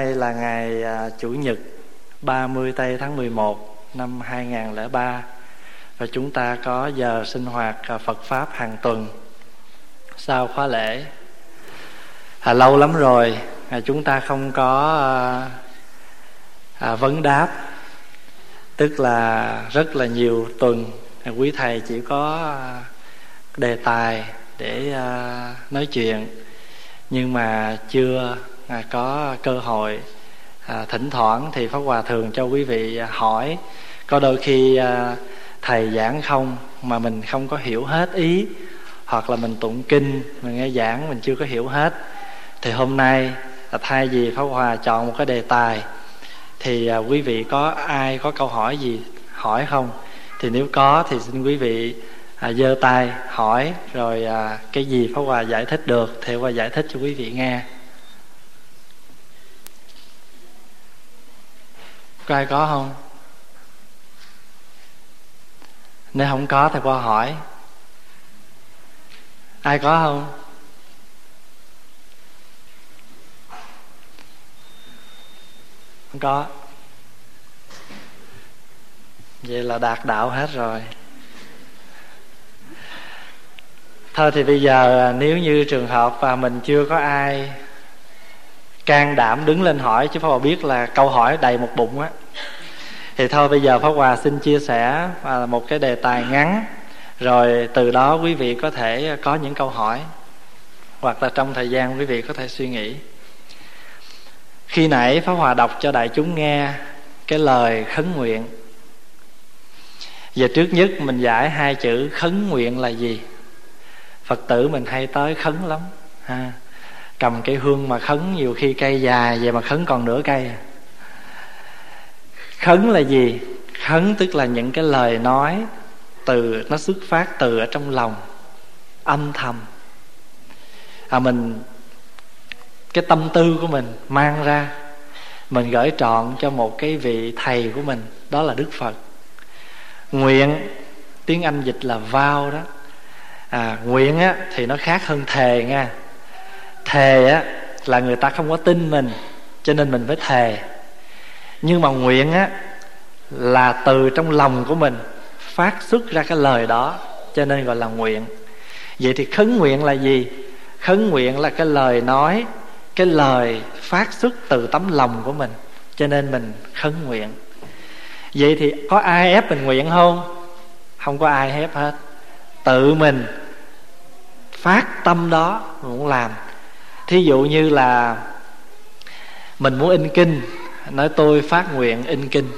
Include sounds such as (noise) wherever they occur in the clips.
Đây là ngày à, Chủ nhật 30 tây tháng 11 năm 2003 và chúng ta có giờ sinh hoạt à, Phật pháp hàng tuần. Sau khóa lễ. À, lâu lắm rồi à, chúng ta không có à, à, vấn đáp, tức là rất là nhiều tuần à, quý thầy chỉ có à, đề tài để à, nói chuyện. Nhưng mà chưa à, có cơ hội à, thỉnh thoảng thì pháp hòa thường cho quý vị à, hỏi có đôi khi à, thầy giảng không mà mình không có hiểu hết ý hoặc là mình tụng kinh mình nghe giảng mình chưa có hiểu hết. Thì hôm nay à, thay vì pháp hòa chọn một cái đề tài thì à, quý vị có ai có câu hỏi gì hỏi không? Thì nếu có thì xin quý vị à, giơ tay hỏi rồi à, cái gì pháp hòa giải thích được thì pháp hòa giải thích cho quý vị nghe. Có ai có không? Nếu không có thì qua hỏi. Ai có không? Không có. Vậy là đạt đạo hết rồi. Thôi thì bây giờ à, nếu như trường hợp và mình chưa có ai can đảm đứng lên hỏi, chứ pháp hòa biết là câu hỏi đầy một bụng á. Thì thôi, bây giờ pháp hòa xin chia sẻ à, một cái đề tài ngắn. Rồi từ đó quý vị có thể có những câu hỏi, hoặc là trong thời gian quý vị có thể suy nghĩ. Khi nãy pháp hòa đọc cho đại chúng nghe cái lời khấn nguyện. Giờ trước nhất mình giải hai chữ khấn nguyện là gì? Phật tử mình hay tới khấn lắm, ha cầm cây hương mà khấn nhiều khi cây dài, vậy mà khấn còn nửa cây. Khấn là gì? Khấn tức là những cái lời nói từ, nó xuất phát từ ở trong lòng, âm thầm. À mình, cái tâm tư của mình mang ra, mình gửi trọn cho một cái vị thầy của mình, đó là đức phật. Nguyện, tiếng anh dịch là vow đó. À nguyện á thì nó khác hơn thề nha thề á, là người ta không có tin mình, cho nên mình phải thề. Nhưng mà nguyện á, là từ trong lòng của mình phát xuất ra cái lời đó, cho nên gọi là nguyện. Vậy thì khấn nguyện là gì? Khấn nguyện là cái lời nói, cái lời phát xuất từ tấm lòng của mình, cho nên mình khấn nguyện. Vậy thì có ai ép mình nguyện không? Không có ai ép hết. Tự mình phát tâm đó muốn làm thí dụ như là mình muốn in kinh nói tôi phát nguyện in kinh.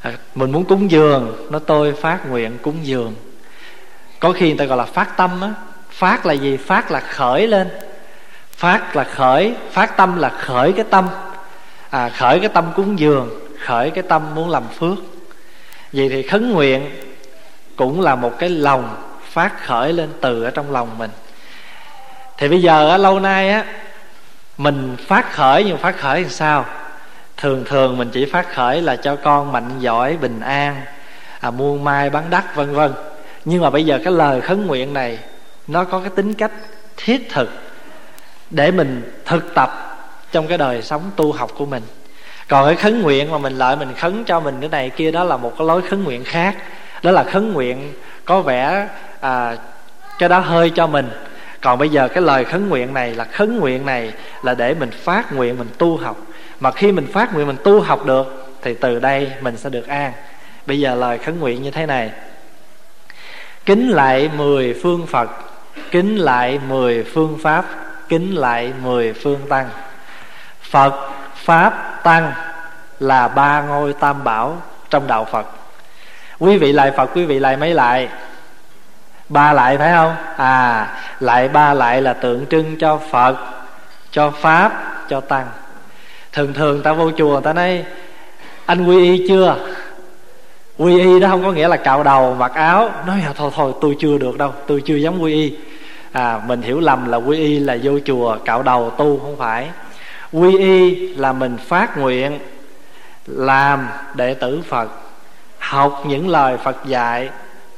À, mình muốn cúng dường nói tôi phát nguyện cúng dường. Có khi người ta gọi là phát tâm á. Phát là gì? Phát là khởi lên. Phát là khởi phát tâm là khởi cái tâm. À, khởi cái tâm cúng dường khởi cái tâm muốn làm phước. Vậy thì khấn nguyện cũng là một cái lòng phát khởi lên từ ở trong lòng mình thì bây giờ á, lâu nay á mình phát khởi nhưng phát khởi làm sao? Thường thường mình chỉ phát khởi là cho con mạnh giỏi bình an à, muôn mai bán đắt vân vân. Nhưng mà bây giờ cái lời khấn nguyện này nó có cái tính cách thiết thực để mình thực tập trong cái đời sống tu học của mình. Còn cái khấn nguyện mà mình lợi mình khấn cho mình cái này kia đó là một cái lối khấn nguyện khác. Đó là khấn nguyện có vẻ à, cái đó hơi cho mình còn bây giờ cái lời khấn nguyện này là khấn nguyện này là để mình phát nguyện, mình tu học. Mà khi mình phát nguyện, mình tu học được, thì từ đây mình sẽ được an. Bây giờ lời khấn nguyện như thế này. Kính lại mười phương phật, kính lại mười phương pháp, kính lại mười phương tăng. Phật, pháp, tăng là ba ngôi tam bảo trong đạo phật. Quý vị lại phật, quý vị lại mấy lại? Ba lại phải không? À lại ba lại là tượng trưng cho phật cho pháp cho tăng. Thường thường ta vô chùa ta nói anh quy y chưa? Quy y đó không có nghĩa là cạo đầu mặc áo. Nói à, thôi thôi tôi chưa được đâu tôi chưa dám quy y. À mình hiểu lầm là quy y là vô chùa cạo đầu tu không phải. Quy y là mình phát nguyện làm đệ tử phật học những lời phật dạy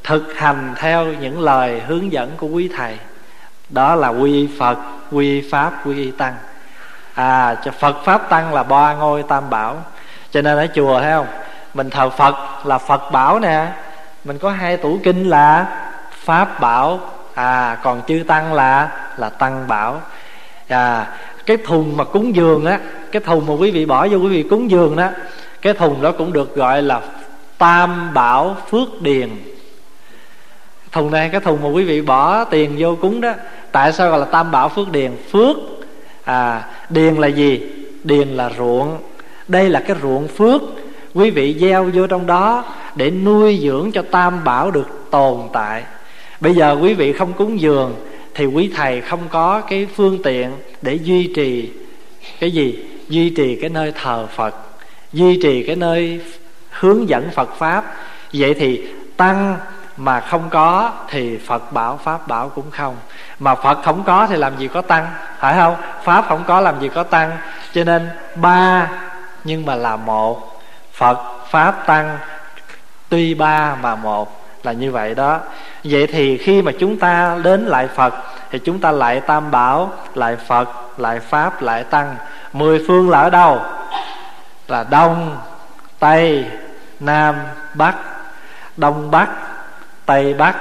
thực hành theo những lời hướng dẫn của quý thầy. Đó là quy y phật, quy y pháp, quy y tăng. À cho phật, pháp, tăng là ba ngôi tam bảo. Cho nên ở chùa, thấy không? Mình thờ phật là phật bảo nè. Mình có hai tủ kinh là pháp bảo à còn chư tăng là là tăng bảo. À cái thùng mà cúng dường á, cái thùng mà quý vị bỏ vô quý vị cúng dường đó, cái thùng đó cũng được gọi là tam bảo phước điền thùng này, cái thùng mà quý vị bỏ tiền vô cúng đó, tại sao gọi là tam bảo phước điền? Phước à điền là gì? Điền là ruộng. Đây là cái ruộng phước quý vị gieo vô trong đó để nuôi dưỡng cho tam bảo được tồn tại. Bây giờ quý vị không cúng dường thì quý thầy không có cái phương tiện để duy trì cái gì? Duy trì cái nơi thờ phật, duy trì cái nơi hướng dẫn phật pháp. Vậy thì tăng mà không có thì phật bảo, pháp bảo cũng không. Mà phật không có thì làm gì có tăng, phải không? Pháp không có làm gì có tăng. Cho nên ba, nhưng mà là một. Phật, pháp tăng, tuy ba mà một là như vậy đó. Vậy thì khi mà chúng ta đến lại phật, thì chúng ta lại tam bảo, lại phật, lại pháp, lại tăng. Mười phương là ở đâu? Là đông, tây, nam, bắc. Đông bắc tây bắc,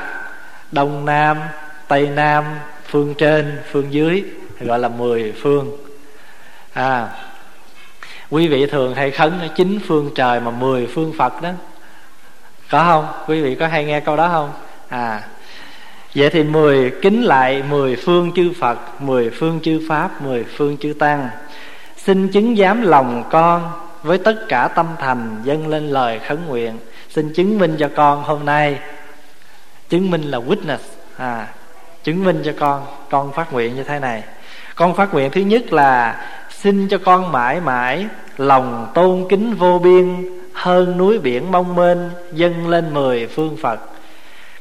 đông nam, tây nam, phương trên, phương dưới gọi là mười phương. À quý vị thường hay khấn ở chín phương trời mà mười phương phật đó. Có không? Quý vị có hay nghe câu đó không? À vậy thì mười kính lại mười phương chư phật, mười phương chư pháp, mười phương chư tăng. Xin chứng giám lòng con với tất cả tâm thành, dâng lên lời khấn nguyện. Xin chứng minh cho con hôm nay chứng minh là witness. À chứng minh cho con con phát nguyện như thế này. Con phát nguyện thứ nhất là xin cho con mãi mãi lòng tôn kính vô biên, hơn núi biển mong mênh dâng lên mười phương phật.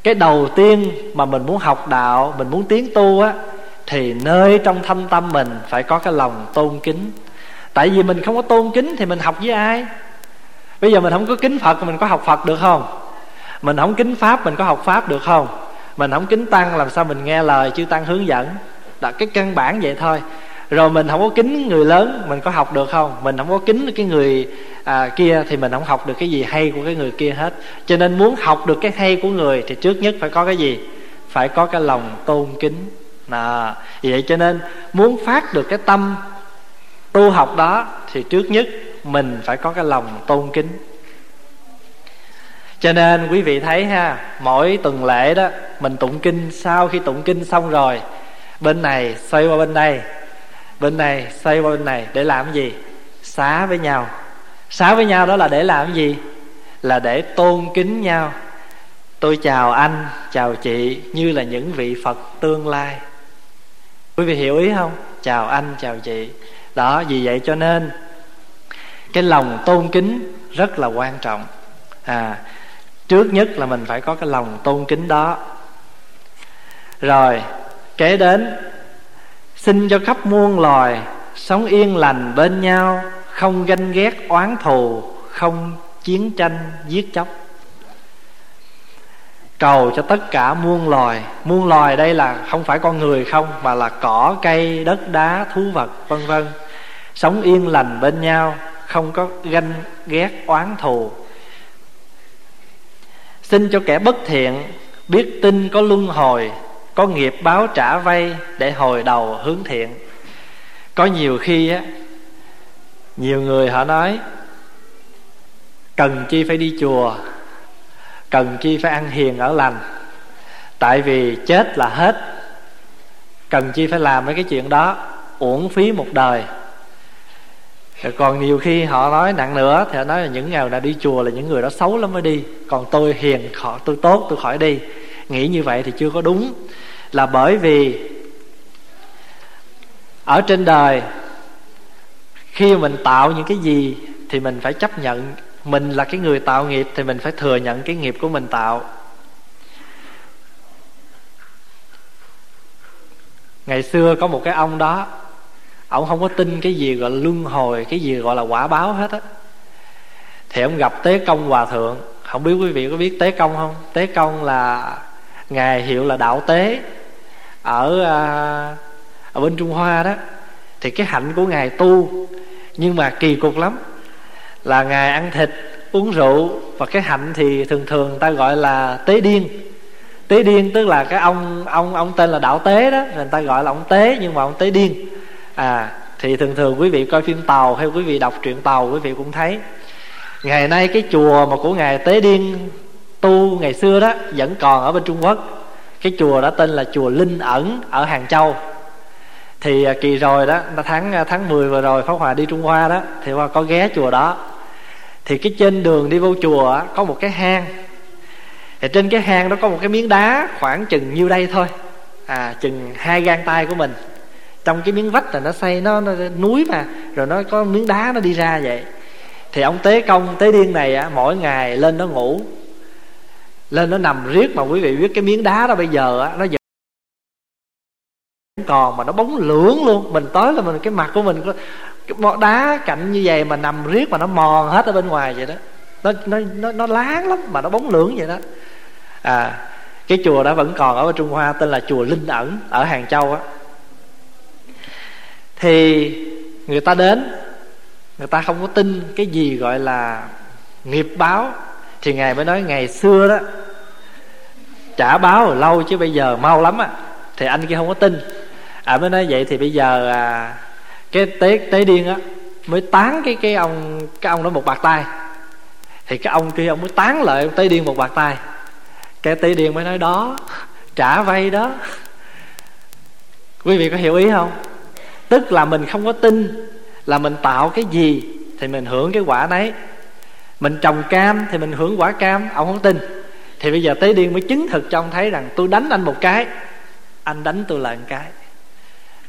Cái đầu tiên mà mình muốn học đạo, mình muốn tiến tu á, thì nơi trong thâm tâm mình phải có cái lòng tôn kính. Tại vì mình không có tôn kính thì mình học với ai? Bây giờ mình không có kính phật, mình có học phật được không? Mình không kính pháp mình có học pháp được không? Mình không kính tăng làm sao mình nghe lời chư tăng hướng dẫn? Là cái căn bản vậy thôi. Rồi mình không có kính người lớn mình có học được không? Mình không có kính cái người à, kia thì mình không học được cái gì hay của cái người kia hết. Cho nên muốn học được cái hay của người thì trước nhất phải có cái gì? Phải có cái lòng tôn kính. À, vậy cho nên muốn phát được cái tâm tu học đó thì trước nhất mình phải có cái lòng tôn kính cho nên quý vị thấy ha, mỗi tuần lễ đó, mình tụng kinh, sau khi tụng kinh xong rồi, bên này xoay qua bên đây, bên này xoay qua bên này, để làm gì? Xá với nhau. Xá với nhau đó là để làm gì? Là để tôn kính nhau. Tôi chào anh, chào chị, như là những vị phật tương lai. Quý vị hiểu ý không? Chào anh, chào chị. Đó, vì vậy cho nên, cái lòng tôn kính rất là quan trọng. À trước nhất là mình phải có cái lòng tôn kính đó. Rồi kế đến, xin cho khắp muôn loài sống yên lành bên nhau, không ganh ghét, oán thù, không chiến tranh, giết chóc. Cầu cho tất cả muôn loài. Muôn loài đây là không phải con người không, mà là cỏ, cây, đất, đá, thú vật, vân vân. Sống yên lành bên nhau, không có ganh ghét, oán thù xin cho kẻ bất thiện biết tin có luân hồi, có nghiệp báo trả vay để hồi đầu hướng thiện. Có nhiều khi á, nhiều người họ nói, cần chi phải đi chùa, cần chi phải ăn hiền ở lành, tại vì chết là hết, cần chi phải làm mấy cái chuyện đó, uổng phí một đời còn nhiều khi họ nói nặng nữa, thì họ nói là những người nào đi chùa là những người đó xấu lắm mới đi. Còn tôi hiền, họ, tôi tốt, tôi khỏi đi. Nghĩ như vậy thì chưa có đúng. Là bởi vì ở trên đời, khi mình tạo những cái gì thì mình phải chấp nhận. Mình là cái người tạo nghiệp thì mình phải thừa nhận cái nghiệp của mình tạo. Ngày xưa có một cái ông đó ông không có tin cái gì gọi là luân hồi, cái gì gọi là quả báo hết á. Thì ông gặp tế công hòa thượng. Không biết quý vị có biết tế công không? Tế công là, ngài hiệu là đạo tế ở à, ở bên trung hoa đó. Thì cái hạnh của ngài tu, nhưng mà kỳ cục lắm. Là ngài ăn thịt, uống rượu, và cái hạnh thì thường thường ta gọi là tế điên. Tế điên tức là cái ông ông ông tên là đạo tế đó. Người ta gọi là ông tế, nhưng mà ông tế điên à thì thường thường quý vị coi phim tàu hay quý vị đọc truyện tàu, quý vị cũng thấy. Ngày nay cái chùa mà của ngài tế điên tu ngày xưa đó vẫn còn ở bên trung quốc. Cái chùa đó tên là chùa linh ẩn ở hàng châu. Thì à, kỳ rồi đó tháng à, tháng 10 vừa rồi pháp hòa đi trung hoa đó, thì hoa có ghé chùa đó. Thì cái trên đường đi vô chùa có một cái hang. Thì trên cái hang đó có một cái miếng đá khoảng chừng nhiêu đây thôi. À chừng hai gang tay của mình trong cái miếng vách là nó xây nó, nó núi mà rồi nó có miếng đá nó đi ra vậy. Thì ông tế công tế điên này á mỗi ngày lên nó ngủ lên nó nằm riết mà quý vị biết cái miếng đá đó bây giờ á nó vẫn còn mà nó bóng lưỡng luôn. Mình tới là mình cái mặt của mình có cái đá cạnh như vậy mà nằm riết mà nó mòn hết ở bên ngoài vậy đó. Nó nó nó, nó láng lắm mà nó bóng lưỡng vậy đó. À cái chùa đó vẫn còn ở Trung Hoa tên là chùa Linh ẩn ở Hàng Châu á thì người ta đến người ta không có tin cái gì gọi là nghiệp báo. Thì ngài mới nói ngày xưa đó trả báo rồi lâu chứ bây giờ mau lắm á. Thì anh kia không có tin. À mới nói vậy thì bây giờ à, cái tế tế điên á mới tán cái cái ông cái ông đó một bạc tay thì cái ông kia ông mới tán lại ông tế điên một bạc tay cái tế điên mới nói đó trả vay đó. Quý vị có hiểu ý không? Tức là mình không có tin là mình tạo cái gì thì mình hưởng cái quả nấy mình trồng cam thì mình hưởng quả cam, ông không tin. Thì bây giờ tế điên mới chứng thực cho ông thấy rằng tôi đánh anh một cái, anh đánh tôi lại một cái.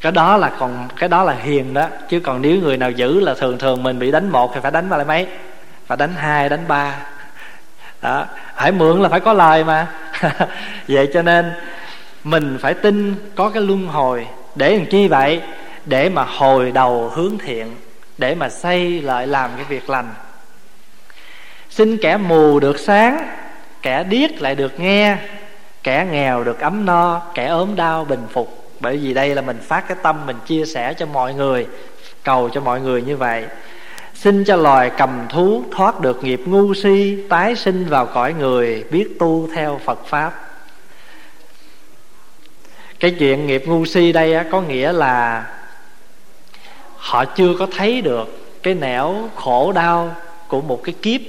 Cái đó là còn, cái đó là hiền đó, chứ còn nếu người nào giữ là thường thường mình bị đánh một thì phải đánh lại mấy? Phải đánh hai, đánh ba. Đó phải mượn là phải có lời mà. (laughs) Vậy cho nên mình phải tin có cái luân hồi. Để làm chi vậy? Để mà hồi đầu hướng thiện, để mà xây lại làm cái việc lành. Xin kẻ mù được sáng, kẻ điếc lại được nghe, kẻ nghèo được ấm no, kẻ ốm đau bình phục. Bởi vì đây là mình phát cái tâm mình chia sẻ cho mọi người, cầu cho mọi người như vậy. Xin cho loài cầm thú thoát được nghiệp ngu si, tái sinh vào cõi người, biết tu theo phật pháp. Cái chuyện nghiệp ngu si đây có nghĩa là họ chưa có thấy được cái nẻo khổ đau của một cái kiếp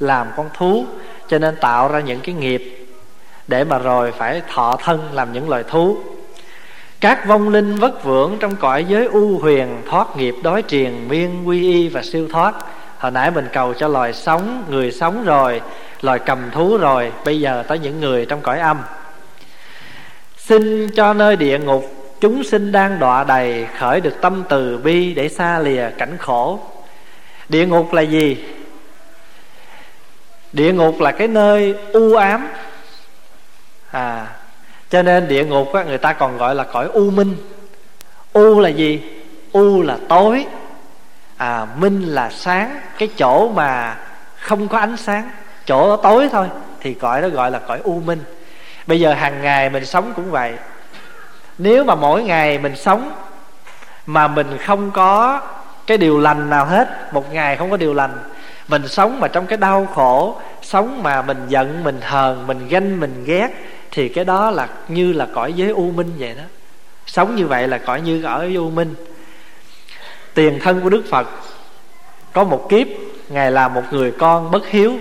làm con thú, cho nên tạo ra những cái nghiệp để mà rồi phải thọ thân làm những loài thú. Các vong linh vất vưởng trong cõi giới u huyền thoát nghiệp đói triền, miên, quy y và siêu thoát. Hồi nãy mình cầu cho loài sống, người sống rồi, loài cầm thú rồi, bây giờ tới những người trong cõi âm. Xin cho nơi địa ngục chúng sinh đang đọa đầy khởi được tâm từ bi để xa lìa cảnh khổ. Địa ngục là gì? Địa ngục là cái nơi u ám. À cho nên địa ngục á, người ta còn gọi là cõi u minh. U là gì? U là tối. À minh là sáng. Cái chỗ mà không có ánh sáng chỗ tối thôi thì cõi đó gọi là cõi u minh. Bây giờ hàng ngày mình sống cũng vậy nếu mà mỗi ngày mình sống mà mình không có cái điều lành nào hết, một ngày không có điều lành, mình sống mà trong cái đau khổ, sống mà mình giận, mình hờn, mình ganh, mình ghét, thì cái đó là như là cõi giới u minh vậy đó. Sống như vậy là cõi như ở u minh. Tiền thân của đức phật có một kiếp, ngài là một người con bất hiếu.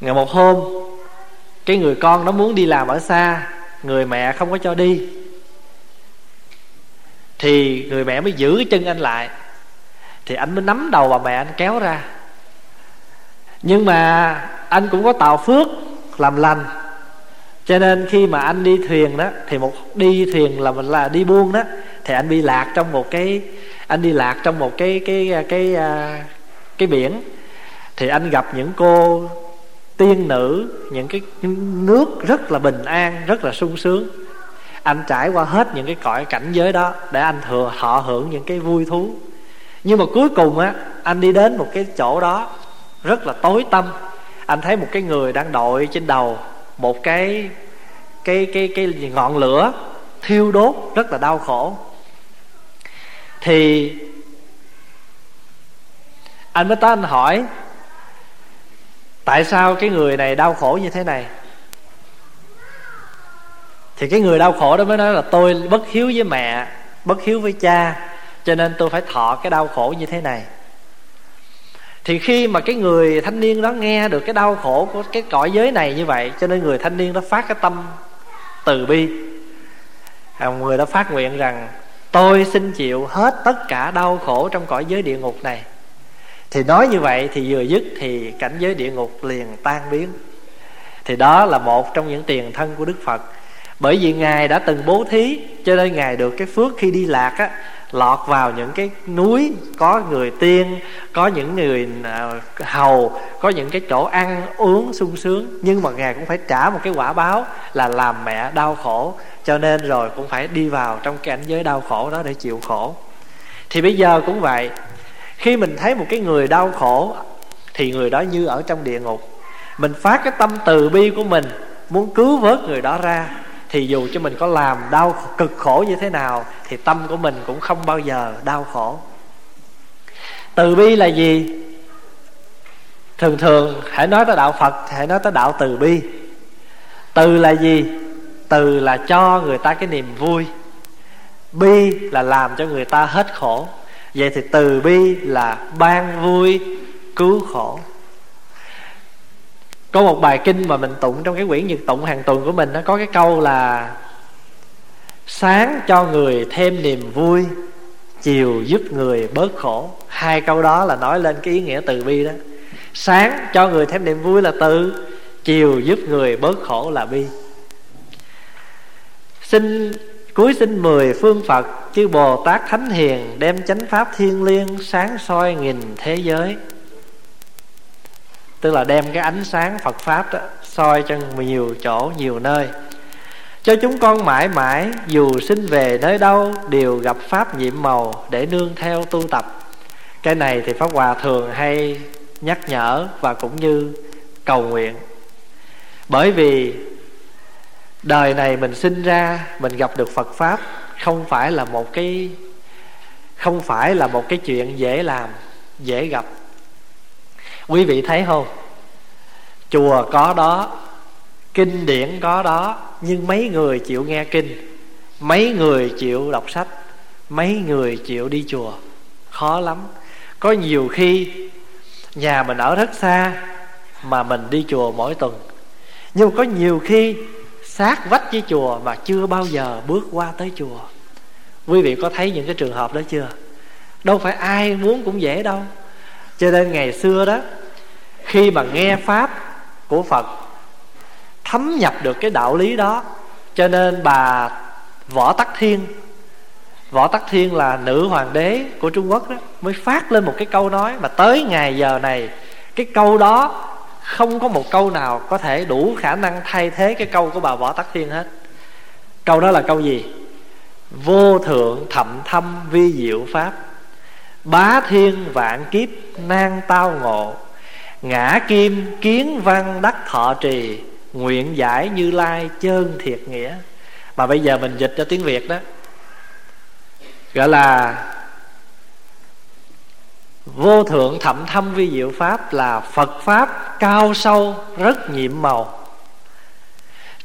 Ngày một hôm cái người con nó muốn đi làm ở xa người mẹ không có cho đi. Thì người mẹ mới giữ cái chân anh lại. Thì anh mới nắm đầu bà mẹ anh kéo ra. Nhưng mà anh cũng có tạo phước làm lành. Cho nên khi mà anh đi thuyền đó thì một đi thuyền là mình là đi buôn đó thì anh bị lạc trong một cái anh đi lạc trong một cái cái cái cái, cái biển. Thì anh gặp những cô tiên nữ, những cái nước rất là bình an, rất là sung sướng. Anh trải qua hết những cái cõi cảnh giới đó để anh thừa họ hưởng những cái vui thú. Nhưng mà cuối cùng á, anh đi đến một cái chỗ đó rất là tối tâm anh thấy một cái người đang đội trên đầu một cái cái cái cái ngọn lửa thiêu đốt rất là đau khổ. Thì anh mới tới anh hỏi tại sao cái người này đau khổ như thế này? Thì cái người đau khổ đó mới nói là tôi bất hiếu với mẹ bất hiếu với cha cho nên tôi phải thọ cái đau khổ như thế này. Thì khi mà cái người thanh niên đó nghe được cái đau khổ của cái cõi giới này như vậy cho nên người thanh niên đó phát cái tâm từ bi. À, người đó phát nguyện rằng tôi xin chịu hết tất cả đau khổ trong cõi giới địa ngục này thì nói như vậy thì vừa dứt thì cảnh giới địa ngục liền tan biến. Thì đó là một trong những tiền thân của đức phật. Bởi vì ngài đã từng bố thí, cho nên ngài được cái phước khi đi lạc á, lọt vào những cái núi, có người tiên, có những người à, hầu, có những cái chỗ ăn uống sung sướng. Nhưng mà ngài cũng phải trả một cái quả báo là làm mẹ đau khổ. Cho nên rồi cũng phải đi vào trong cảnh giới đau khổ đó để chịu khổ. Thì bây giờ cũng vậy khi mình thấy một cái người đau khổ, thì người đó như ở trong địa ngục. Mình phát cái tâm từ bi của mình, muốn cứu vớt người đó ra, thì dù cho mình có làm đau cực khổ như thế nào, thì tâm của mình cũng không bao giờ đau khổ. Từ bi là gì? Thường thường, hãy nói tới đạo phật, hãy nói tới đạo từ bi. Từ là gì? Từ là cho người ta cái niềm vui. Bi là làm cho người ta hết khổ vậy thì từ bi là ban vui, cứu khổ. Có một bài kinh mà mình tụng trong cái quyển nhật tụng hàng tuần của mình nó có cái câu là, sáng cho người thêm niềm vui, chiều giúp người bớt khổ. Hai câu đó là nói lên cái ý nghĩa từ bi đó. Sáng cho người thêm niềm vui là từ, chiều giúp người bớt khổ là bi. Xin cuối sinh mười phương phật chư bồ tát thánh hiền đem chánh pháp thiên liêng sáng soi nghìn thế giới. Tức là đem cái ánh sáng phật pháp đó soi cho nhiều chỗ, nhiều nơi. Cho chúng con mãi mãi, dù sinh về nơi đâu, đều gặp pháp nhiệm màu để nương theo tu tập. Cái này thì pháp hòa thường hay nhắc nhở và cũng như cầu nguyện. Bởi vì đời này mình sinh ra, mình gặp được phật pháp không phải là một cái, không phải là một cái chuyện dễ làm, dễ gặp. Quý vị thấy không? Chùa có đó, kinh điển có đó, nhưng mấy người chịu nghe kinh, mấy người chịu đọc sách, mấy người chịu đi chùa. Khó lắm. Có nhiều khi nhà mình ở rất xa mà mình đi chùa mỗi tuần. Nhưng có nhiều khi sát vách với chùa mà chưa bao giờ bước qua tới chùa. Quý vị có thấy những cái trường hợp đó chưa? Đâu phải ai muốn cũng dễ đâu. Cho nên ngày xưa đó, khi mà nghe pháp của phật, thấm nhập được cái đạo lý đó, cho nên bà võ tắc thiên, võ tắc thiên là nữ hoàng đế của trung quốc đó, mới phát lên một cái câu nói mà tới ngày giờ này, cái câu đó không có một câu nào có thể đủ khả năng thay thế cái câu của bà võ tắc thiên hết. Câu đó là câu gì? Vô thượng thậm thâm vi diệu pháp. Bá thiên vạn kiếp nan tao ngộ. Ngã kim kiến văn đắc thọ trì. Nguyện giải như lai chơn thiệt nghĩa. Mà bây giờ mình dịch cho tiếng việt đó. Gọi là vô thượng thậm thâm vi diệu pháp là phật pháp cao sâu, rất nhiệm màu.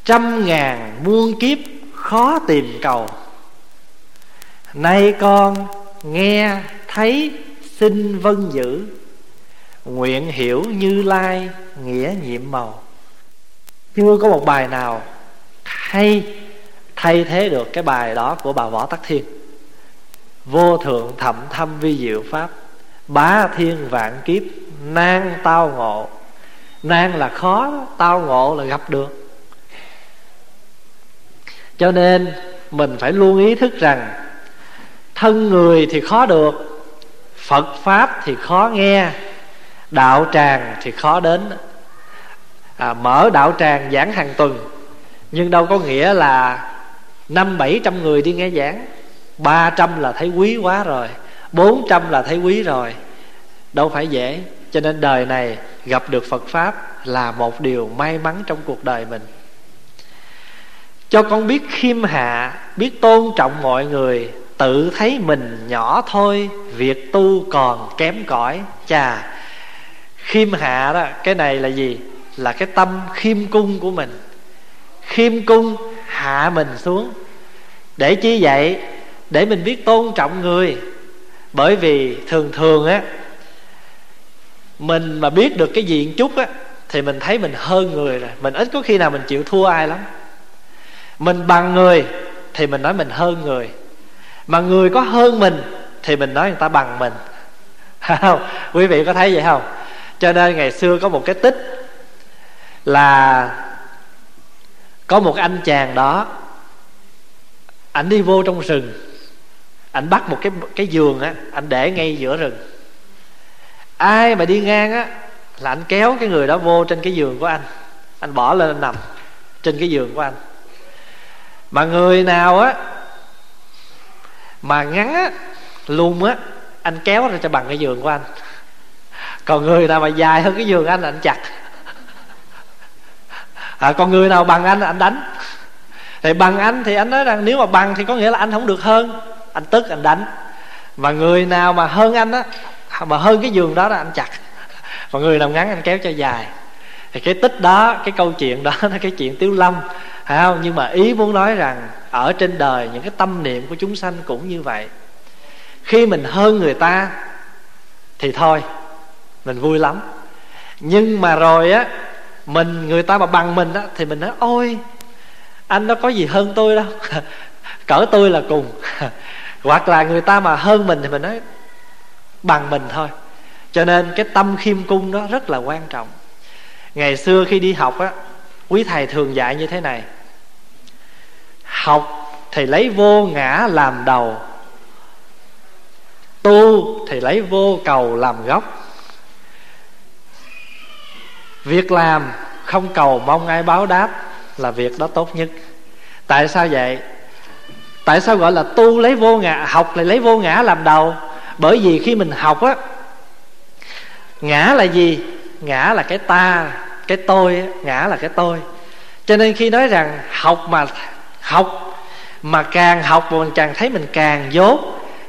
Trăm ngàn muôn kiếp khó tìm cầu. Nay con nghe thấy xin vân giữ nguyện hiểu như lai nghĩa nhiệm màu. Chưa có một bài nào hay thay thế được cái bài đó của bà võ tắc thiên? Vô thượng thậm thâm vi diệu pháp, bá thiên vạn kiếp, nan tao ngộ nan là khó tao ngộ là gặp được. Cho nên mình phải luôn ý thức rằng thân người thì khó được phật pháp thì khó nghe đạo tràng thì khó đến. À, mở đạo tràng giảng hàng tuần nhưng đâu có nghĩa là năm bảy trăm người đi nghe giảng. Ba trăm là thấy quý quá rồi bốn trăm là thấy quý rồi. Đâu phải dễ cho nên đời này gặp được phật pháp là một điều may mắn trong cuộc đời mình. Cho con biết khiêm hạ, biết tôn trọng mọi người, tự thấy mình nhỏ thôi, việc tu còn kém cỏi. Chà, khiêm hạ đó, cái này là gì? Là cái tâm khiêm cung của mình. Khiêm cung, hạ mình xuống. Để chi vậy? Để mình biết tôn trọng người. Bởi vì thường thường á mình mà biết được cái gì chút á, thì mình thấy mình hơn người rồi. Mình ít có khi nào mình chịu thua ai lắm. Mình bằng người thì mình nói mình hơn người. Mà người có hơn mình thì mình nói người ta bằng mình. (laughs) Không? Quý vị có thấy vậy không? Cho nên ngày xưa có một cái tích là có một anh chàng đó, ảnh đi vô trong rừng, ảnh bắt một cái cái giường á anh để ngay giữa rừng ai mà đi ngang á là anh kéo cái người đó vô trên cái giường của anh. Anh bỏ lên anh nằm trên cái giường của anh. Mà người nào á mà ngắn á lùn á anh kéo ra cho bằng cái giường của anh. Còn người nào mà dài hơn cái giường anh là anh chặt. À, còn người nào bằng anh là anh đánh. Thì bằng anh thì anh nói rằng nếu mà bằng thì có nghĩa là anh không được hơn. Anh tức anh đánh. Mà người nào mà hơn anh á mà hơn cái giường đó là anh chặt. Mà người làm ngắn anh kéo cho dài. Thì cái tích đó, cái câu chuyện đó là (laughs) cái chuyện tiếu lâm, phải không? Nhưng mà ý muốn nói rằng ở trên đời, những cái tâm niệm của chúng sanh cũng như vậy. Khi mình hơn người ta thì thôi, mình vui lắm. Nhưng mà rồi á, mình, người ta mà bằng mình á, thì mình nói, ôi, anh nó có gì hơn tôi đâu. (laughs) Cỡ tôi là cùng. (laughs) Hoặc là người ta mà hơn mình thì mình nói bằng mình thôi. Cho nên cái tâm khiêm cung đó rất là quan trọng. Ngày xưa khi đi học á, quý thầy thường dạy như thế này. Học thì lấy vô ngã làm đầu, tu thì lấy vô cầu làm gốc. Việc làm không cầu mong ai báo đáp là việc đó tốt nhất. Tại sao vậy? Tại sao gọi là tu lấy vô ngã, học lại lấy vô ngã làm đầu? Bởi vì khi mình học á, ngã là gì? Ngã là cái ta, cái tôi ngã là cái tôi. Cho nên khi nói rằng học mà học mà càng học mà mình càng thấy mình càng dốt,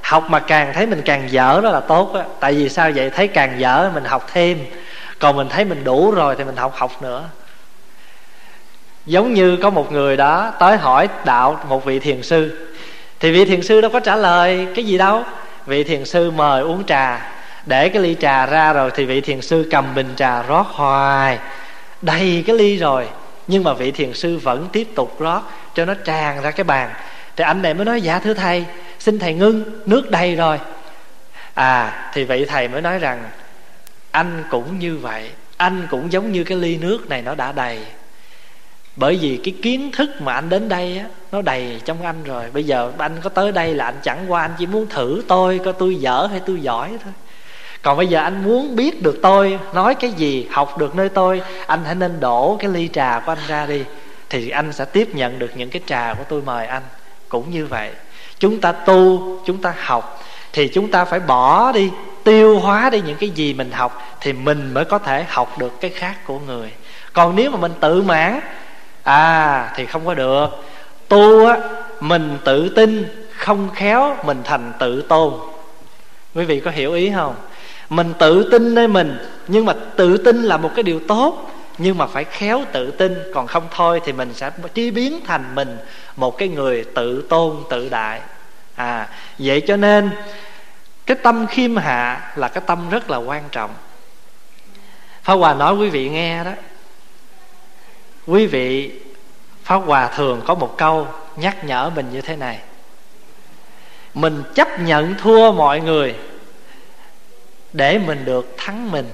học mà càng thấy mình càng dở đó là tốt á. Tại vì sao vậy? Thấy càng dở mình học thêm, còn mình thấy mình đủ rồi thì mình học học nữa. Giống như có một người đó tới hỏi đạo, một vị thiền sư. Thì vị thiền sư đâu có trả lời cái gì đâu vị thiền sư mời uống trà. Để cái ly trà ra rồi thì vị thiền sư cầm bình trà rót hoài. Đầy cái ly rồi, nhưng mà vị thiền sư vẫn tiếp tục rót, cho nó tràn ra cái bàn. Thì anh này mới nói dạ thưa thầy, xin thầy ngưng, nước đầy rồi. À thì vị thầy mới nói rằng, anh cũng như vậy, anh cũng giống như cái ly nước này nó đã đầy bởi vì cái kiến thức mà anh đến đây á, nó đầy trong anh rồi. Bây giờ anh có tới đây là anh chẳng qua anh chỉ muốn thử tôi, coi tôi dở hay tôi giỏi thôi. Còn bây giờ anh muốn biết được tôi, nói cái gì, học được nơi tôi, anh hãy nên đổ cái ly trà của anh ra đi, thì anh sẽ tiếp nhận được những cái trà của tôi mời anh. Cũng như vậy, chúng ta tu, chúng ta học, thì chúng ta phải bỏ đi, tiêu hóa đi những cái gì mình học, thì mình mới có thể học được cái khác của người. Còn nếu mà mình tự mãn à thì không có được. Tu á, mình tự tin, không khéo mình thành tự tôn. Quý vị có hiểu ý không? Mình tự tin nơi mình, nhưng mà tự tin là một cái điều tốt, nhưng mà phải khéo tự tin. Còn không thôi thì mình sẽ chi biến thành mình một cái người tự tôn, tự đại. À vậy cho nên, cái tâm khiêm hạ là cái tâm rất là quan trọng. Pháp hòa nói quý vị nghe đó quý vị, pháp hòa thường có một câu nhắc nhở mình như thế này. Mình chấp nhận thua mọi người để mình được thắng mình.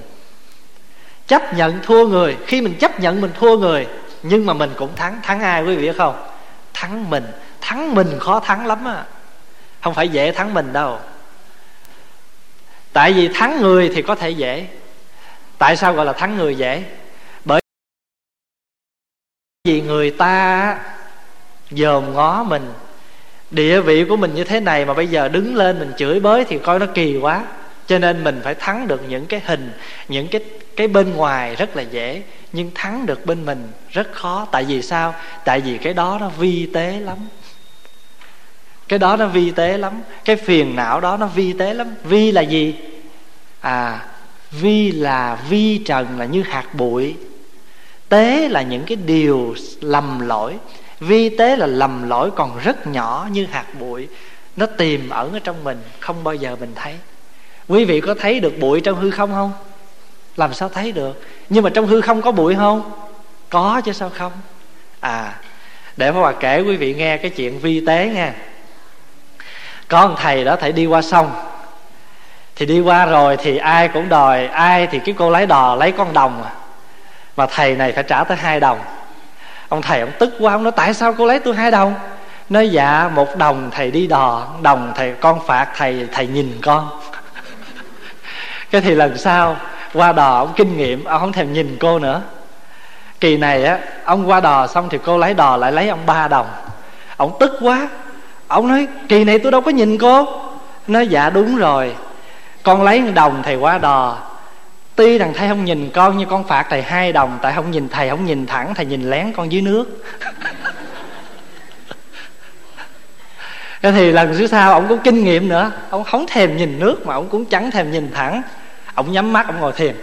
Chấp nhận thua người, khi mình chấp nhận mình thua người, nhưng mà mình cũng thắng. Thắng ai quý vị biết không? Thắng mình. Thắng mình khó thắng lắm á. Không phải dễ thắng mình đâu. Tại vì thắng người thì có thể dễ. Tại sao gọi là thắng người dễ? Vì người ta dòm ngó mình, địa vị của mình như thế này mà bây giờ đứng lên mình chửi bới thì coi nó kỳ quá. Cho nên mình phải thắng được những cái hình, những cái cái bên ngoài rất là dễ, nhưng thắng được bên mình rất khó. Tại vì sao? Tại vì cái đó nó vi tế lắm. Cái đó nó vi tế lắm. Cái phiền não đó nó vi tế lắm. Vi là gì? À vi là vi trần là như hạt bụi tế là những cái điều lầm lỗi. Vi tế là lầm lỗi còn rất nhỏ như hạt bụi. Nó tiềm ẩn ở trong mình, không bao giờ mình thấy. Quý vị có thấy được bụi trong hư không không? Làm sao thấy được? Nhưng mà trong hư không có bụi không? Có chứ sao không? À để mà kể quý vị nghe cái chuyện vi tế nha. Có một thầy đó, thầy đi qua sông. Thì đi qua rồi thì ai cũng đòi, ai thì cái cô lái đò lấy con đồng à mà thầy này phải trả tới hai đồng. Ông thầy ông tức quá, ông nói, tại sao cô lấy tôi hai đồng? Nói dạ một đồng thầy đi đò đồng thầy, con phạt thầy thầy nhìn con. (laughs) Cái thì lần sau, qua đò ông kinh nghiệm, ông không thèm nhìn cô nữa. Kỳ này á, ông qua đò xong thì cô lấy đò lại lấy ông ba đồng. Ông tức quá. Ông nói, kỳ này tôi đâu có nhìn cô. Nói dạ đúng rồi. Con lấy đồng thầy qua đò tuy rằng thầy không nhìn con, nhưng con phạt thầy hai đồng. Tại không nhìn thầy, không nhìn thẳng, thầy nhìn lén con dưới nước. Thế thì lần thứ sau, ông có kinh nghiệm nữa. Ông không thèm nhìn nước, mà ông cũng chẳng thèm nhìn thẳng. Ông nhắm mắt, ông ngồi thiền.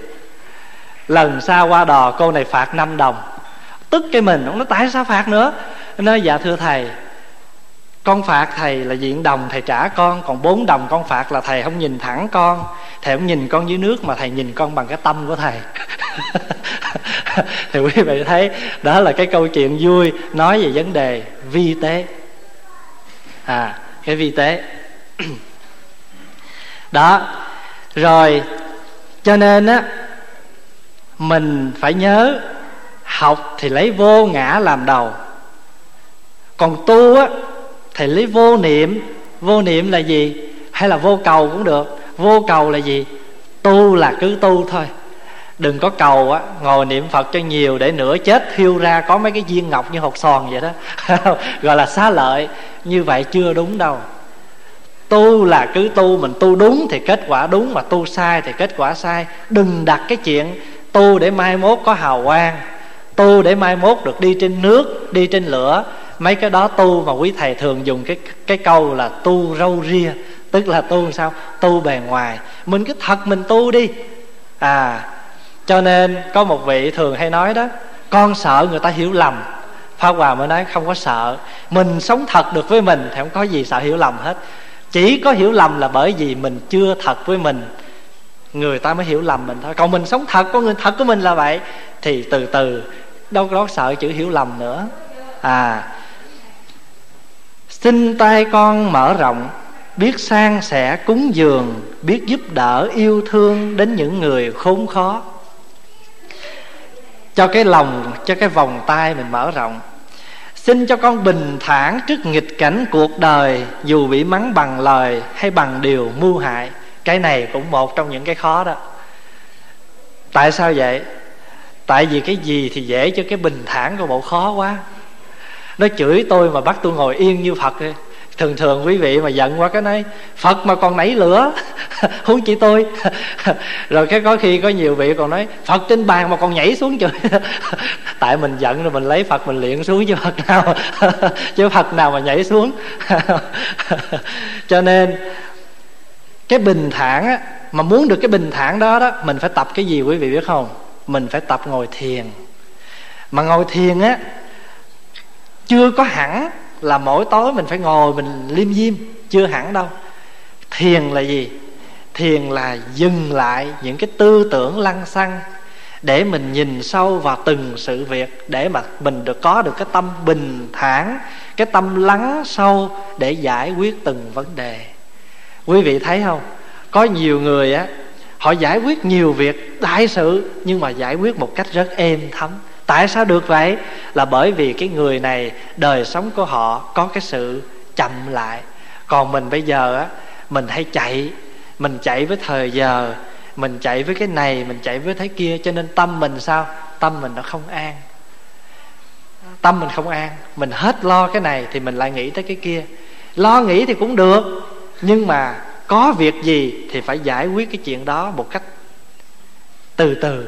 Lần sau qua đò, cô này phạt 5 đồng. Tức cái mình, ông nói, tại sao phạt nữa? Nói dạ thưa thầy con phạt thầy là diện đồng, thầy trả con, còn bốn đồng con phạt là thầy không nhìn thẳng con. Thầy không nhìn con dưới nước mà thầy nhìn con bằng cái tâm của thầy. (laughs) Thì quý vị thấy, đó là cái câu chuyện vui, nói về vấn đề vi tế. À cái vi tế. (clears throat) Đó, rồi, cho nên á, mình phải nhớ, học thì lấy vô ngã làm đầu. Còn tu á thì lấy vô niệm. Vô niệm là gì? Hay là vô cầu cũng được. Vô cầu là gì? Tu là cứ tu thôi. Đừng có cầu á, ngồi niệm phật cho nhiều để nửa chết thiêu ra có mấy cái viên ngọc như hột sòn vậy đó. (laughs) Gọi là xá lợi. Như vậy chưa đúng đâu. Tu là cứ tu, mình tu đúng thì kết quả đúng, mà tu sai thì kết quả sai. Đừng đặt cái chuyện tu để mai mốt có hào quang, tu để mai mốt được đi trên nước, đi trên lửa mấy cái đó tu mà quý thầy thường dùng cái cái câu là tu râu ria, tức là tu sao? Tu bề ngoài. Mình cứ thật mình tu đi. À cho nên có một vị thường hay nói đó, con sợ người ta hiểu lầm. Pháp Hòa mới nói, không có sợ. Mình sống thật được với mình Thì không có gì sợ hiểu lầm hết. Chỉ có hiểu lầm là bởi vì mình chưa thật với mình. Người ta mới hiểu lầm mình thôi. Còn mình sống thật, Con người thật của mình là vậy. Thì từ từ, đâu có sợ chữ hiểu lầm nữa. À Xin tay con mở rộng, Biết sang sẻ cúng dường, Biết giúp đỡ yêu thương Đến những người khốn khó. Cho cái lòng, Cho cái vòng tay mình mở rộng. Xin cho con bình thản trước nghịch cảnh cuộc đời, Dù bị mắng bằng lời hay bằng điều mưu hại. Cái này cũng một trong những cái khó đó. Tại sao vậy? Tại vì cái gì thì dễ cho cái bình thản của bộ khó quá. Nó chửi tôi mà bắt tôi ngồi yên như Phật. Ấy thường thường quý vị mà giận qua cái này phật mà còn nảy lửa. (laughs) Huống chỉ tôi. (laughs) Rồi cái có khi có nhiều vị còn nói, phật trên bàn mà còn nhảy xuống chửi (laughs) tại mình giận rồi mình lấy phật mình luyện xuống chứ phật nào chứ phật nào mà nhảy xuống. Cho nên, cái bình thản á, mà muốn được cái bình thản đó đó, mình phải tập cái gì quý vị biết không? Mình phải tập ngồi thiền. Mà ngồi thiền á chưa có hẳn là mỗi tối mình phải ngồi mình liêm diêm, chưa hẳn đâu. Thiền là gì? Thiền là dừng lại những cái tư tưởng lăng xăng để mình nhìn sâu vào từng sự việc để mà mình được có được cái tâm bình thản, cái tâm lắng sâu để giải quyết từng vấn đề. Quý vị thấy không? Có nhiều người á, họ giải quyết nhiều việc đại sự nhưng mà giải quyết một cách rất êm thấm tại sao được vậy? Là bởi vì cái người này, đời sống của họ có cái sự chậm lại. Còn mình bây giờ á, mình hay chạy. Mình chạy với thời giờ, mình chạy với cái này, mình chạy với thế kia, cho nên tâm mình sao? Tâm mình nó không an. Tâm mình không an. Mình hết lo cái này thì mình lại nghĩ tới cái kia. Lo nghĩ thì cũng được, nhưng mà có việc gì thì phải giải quyết cái chuyện đó một cách từ từ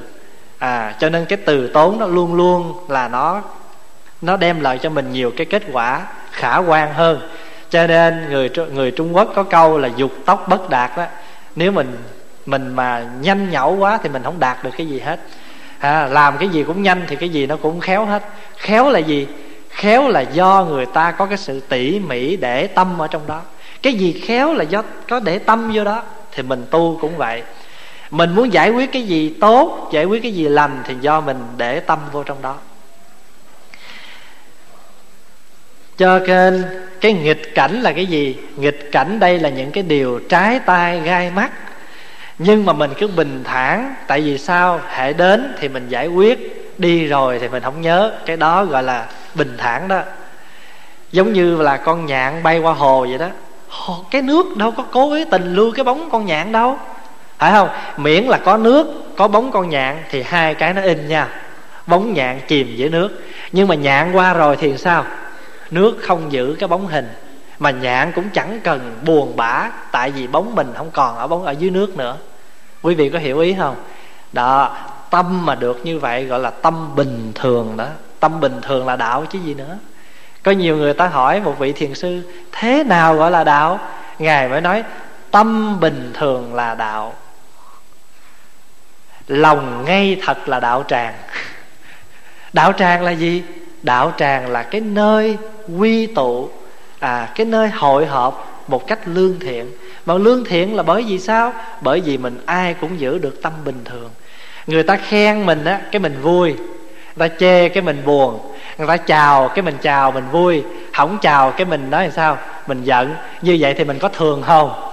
à cho nên cái từ tốn nó luôn luôn là nó nó đem lại cho mình nhiều cái kết quả khả quan hơn. Cho nên người người Trung Quốc có câu là dục tóc bất đạt đó. Nếu mình mình mà nhanh nhẩu quá thì mình không đạt được cái gì hết. À, làm cái gì cũng nhanh thì cái gì nó cũng khéo hết. Khéo là gì? Khéo là do người ta có cái sự tỉ mỉ để tâm ở trong đó. Cái gì khéo là do có để tâm vô đó thì mình tu cũng vậy mình muốn giải quyết cái gì tốt, giải quyết cái gì lành thì do mình để tâm vô trong đó. Cho nên cái nghịch cảnh là cái gì? Nghịch cảnh đây là những cái điều trái tai, gai mắt. Nhưng mà mình cứ bình thản, tại vì sao? Hệ đến thì mình giải quyết, đi rồi thì mình không nhớ. Cái đó gọi là bình thản đó. Giống như là con nhạn bay qua hồ vậy đó. Cái nước đâu có cố ý tình lưu cái bóng con nhạn đâu phải không? Miễn là có nước, có bóng con nhạn thì hai cái nó in nha. Bóng nhạn chìm dưới nước. Nhưng mà nhạn qua rồi thì sao? Nước không giữ cái bóng hình. Mà nhạn cũng chẳng cần buồn bã, tại vì bóng mình không còn ở bóng ở dưới nước nữa. Quý vị có hiểu ý không? Đó, tâm mà được như vậy gọi là tâm bình thường đó. Tâm bình thường là đạo chứ gì nữa. Có nhiều người ta hỏi một vị thiền sư, thế nào gọi là đạo? Ngài mới nói, tâm bình thường là đạo lòng ngay thật là đạo tràng. Đạo tràng là gì? Đạo tràng là cái nơi quy tụ à cái nơi hội họp một cách lương thiện. Mà lương thiện là bởi vì sao? Bởi vì mình ai cũng giữ được tâm bình thường. Người ta khen mình á, cái mình vui. Người ta chê cái mình buồn. Người ta chào cái mình chào mình vui. Không chào cái mình nói làm sao? Mình giận. Như vậy thì mình có thường không?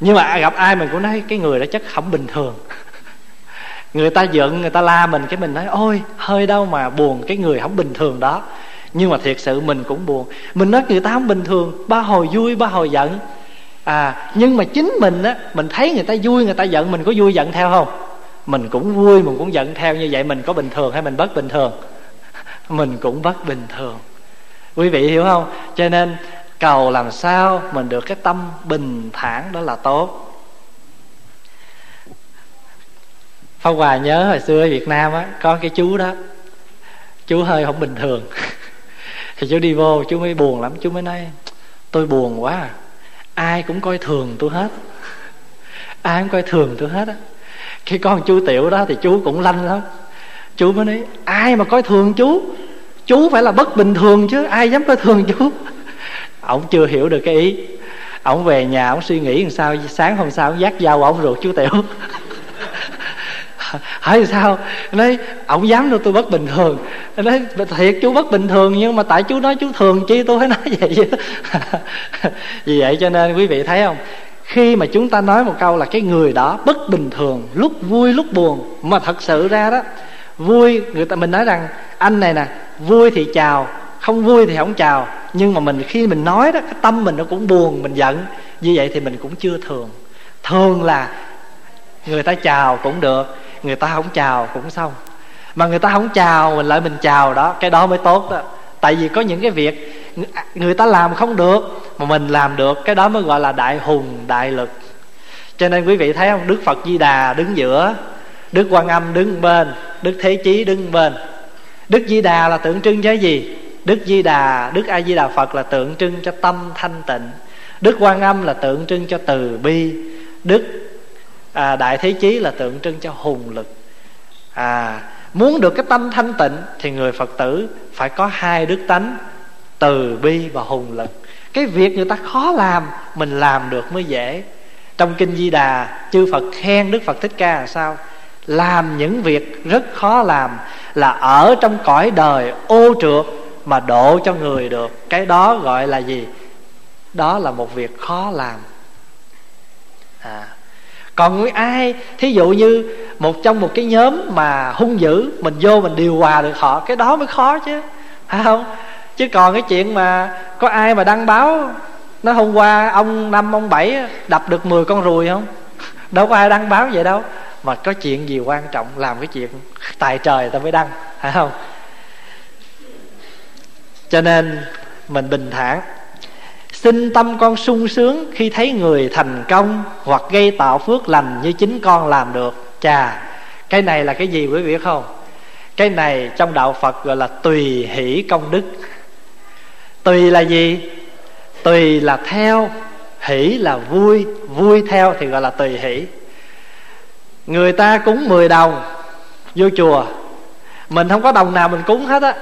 Nhưng mà gặp ai mình cũng nói, cái người đó chắc không bình thường người ta giận, người ta la mình, cái mình nói, ôi, hơi đâu mà buồn cái người không bình thường đó. Nhưng mà thiệt sự mình cũng buồn. Mình nói, người ta không bình thường, ba hồi vui, ba hồi giận. À nhưng mà chính mình á, mình thấy người ta vui, người ta giận, mình có vui giận theo không? Mình cũng vui, mình cũng giận theo, như vậy mình có bình thường hay mình bất bình thường? (laughs) Mình cũng bất bình thường. Quý vị hiểu không? Cho nên cầu làm sao mình được cái tâm bình thản đó là tốt. Pháp Hòa nhớ hồi xưa ở Việt Nam á, có cái chú đó. Chú hơi không bình thường. (laughs) Thì chú đi vô, chú mới buồn lắm. Chú mới nói, tôi buồn quá à. ai cũng coi thường tôi hết. (laughs) Ai cũng coi thường tôi hết á. Khi con chú tiểu đó thì chú cũng lanh lắm. Chú mới nói, ai mà coi thường chú? Chú phải là bất bình thường chứ, ai dám coi thường chú? (laughs) Ổng chưa hiểu được cái ý. Ổng về nhà ổng suy nghĩ làm sao, sáng hôm sau ổng dắt dao ổng ruột chú tiểu hỏi (laughs) sao? Nói ổng dám đâu tôi bất bình thường. Nói thiệt, chú bất bình thường, nhưng mà tại chú nói chú thường chi tôi phải (laughs) nói vậy (laughs) vì vậy cho nên quý vị thấy không? Khi mà chúng ta nói một câu là cái người đó bất bình thường, lúc vui, lúc buồn, mà thật sự ra đó, vui, người ta, mình nói rằng, anh này nè, vui thì chào, không vui thì không chào. Nhưng mà mình, khi mình nói đó, cái tâm mình nó cũng buồn, mình giận. Như vậy thì mình cũng chưa thường. Thường là người ta chào cũng được người ta không chào cũng xong. Mà người ta không chào, mình lại mình chào đó, cái đó mới tốt đó. Tại vì có những cái việc người ta làm không được, mà mình làm được, cái đó mới gọi là đại hùng, đại lực. Cho nên quý vị thấy không? Đức phật di đà đứng giữa, đức quan âm đứng bên, đức thế chí đứng bên. Đức di đà là tượng trưng cho gì? Đức di đà, đức a di đà phật là tượng trưng cho tâm thanh tịnh. Đức quan âm là tượng trưng cho từ bi. Đức à, đại thế chí là tượng trưng cho hùng lực. À muốn được cái tâm thanh tịnh thì người phật tử phải có hai đức tánh từ bi và hùng lực. Cái việc người ta khó làm mình làm được mới dễ. Trong kinh di đà chư phật khen đức phật thích ca là sao? Làm những việc rất khó làm là ở trong cõi đời ô trượt mà độ cho người được. Cái đó gọi là gì? Đó là một việc khó làm. À còn với ai, thí dụ như một trong một cái nhóm mà hung dữ, mình vô mình điều hòa được họ, cái đó mới khó chứ. Phải không? Chứ còn cái chuyện mà có ai mà đăng báo nó hôm qua ông năm, ông bảy đập được 10 con ruồi không? (laughs) Đâu có ai đăng báo vậy đâu. Mà có chuyện gì quan trọng, làm cái chuyện tài trời ta mới đăng, phải không? Cho nên mình bình thản xin tâm con sung sướng khi thấy người thành công hoặc gây tạo phước lành như chính con làm được. Chà, cái này là cái gì quý vị biết không? Cái này trong đạo phật gọi là tùy hỷ công đức. Tùy là gì? Tùy là theo, hỷ là vui vui theo thì gọi là tùy hỷ. Người ta cúng 10 đồng vô chùa. Mình không có đồng nào mình cúng hết á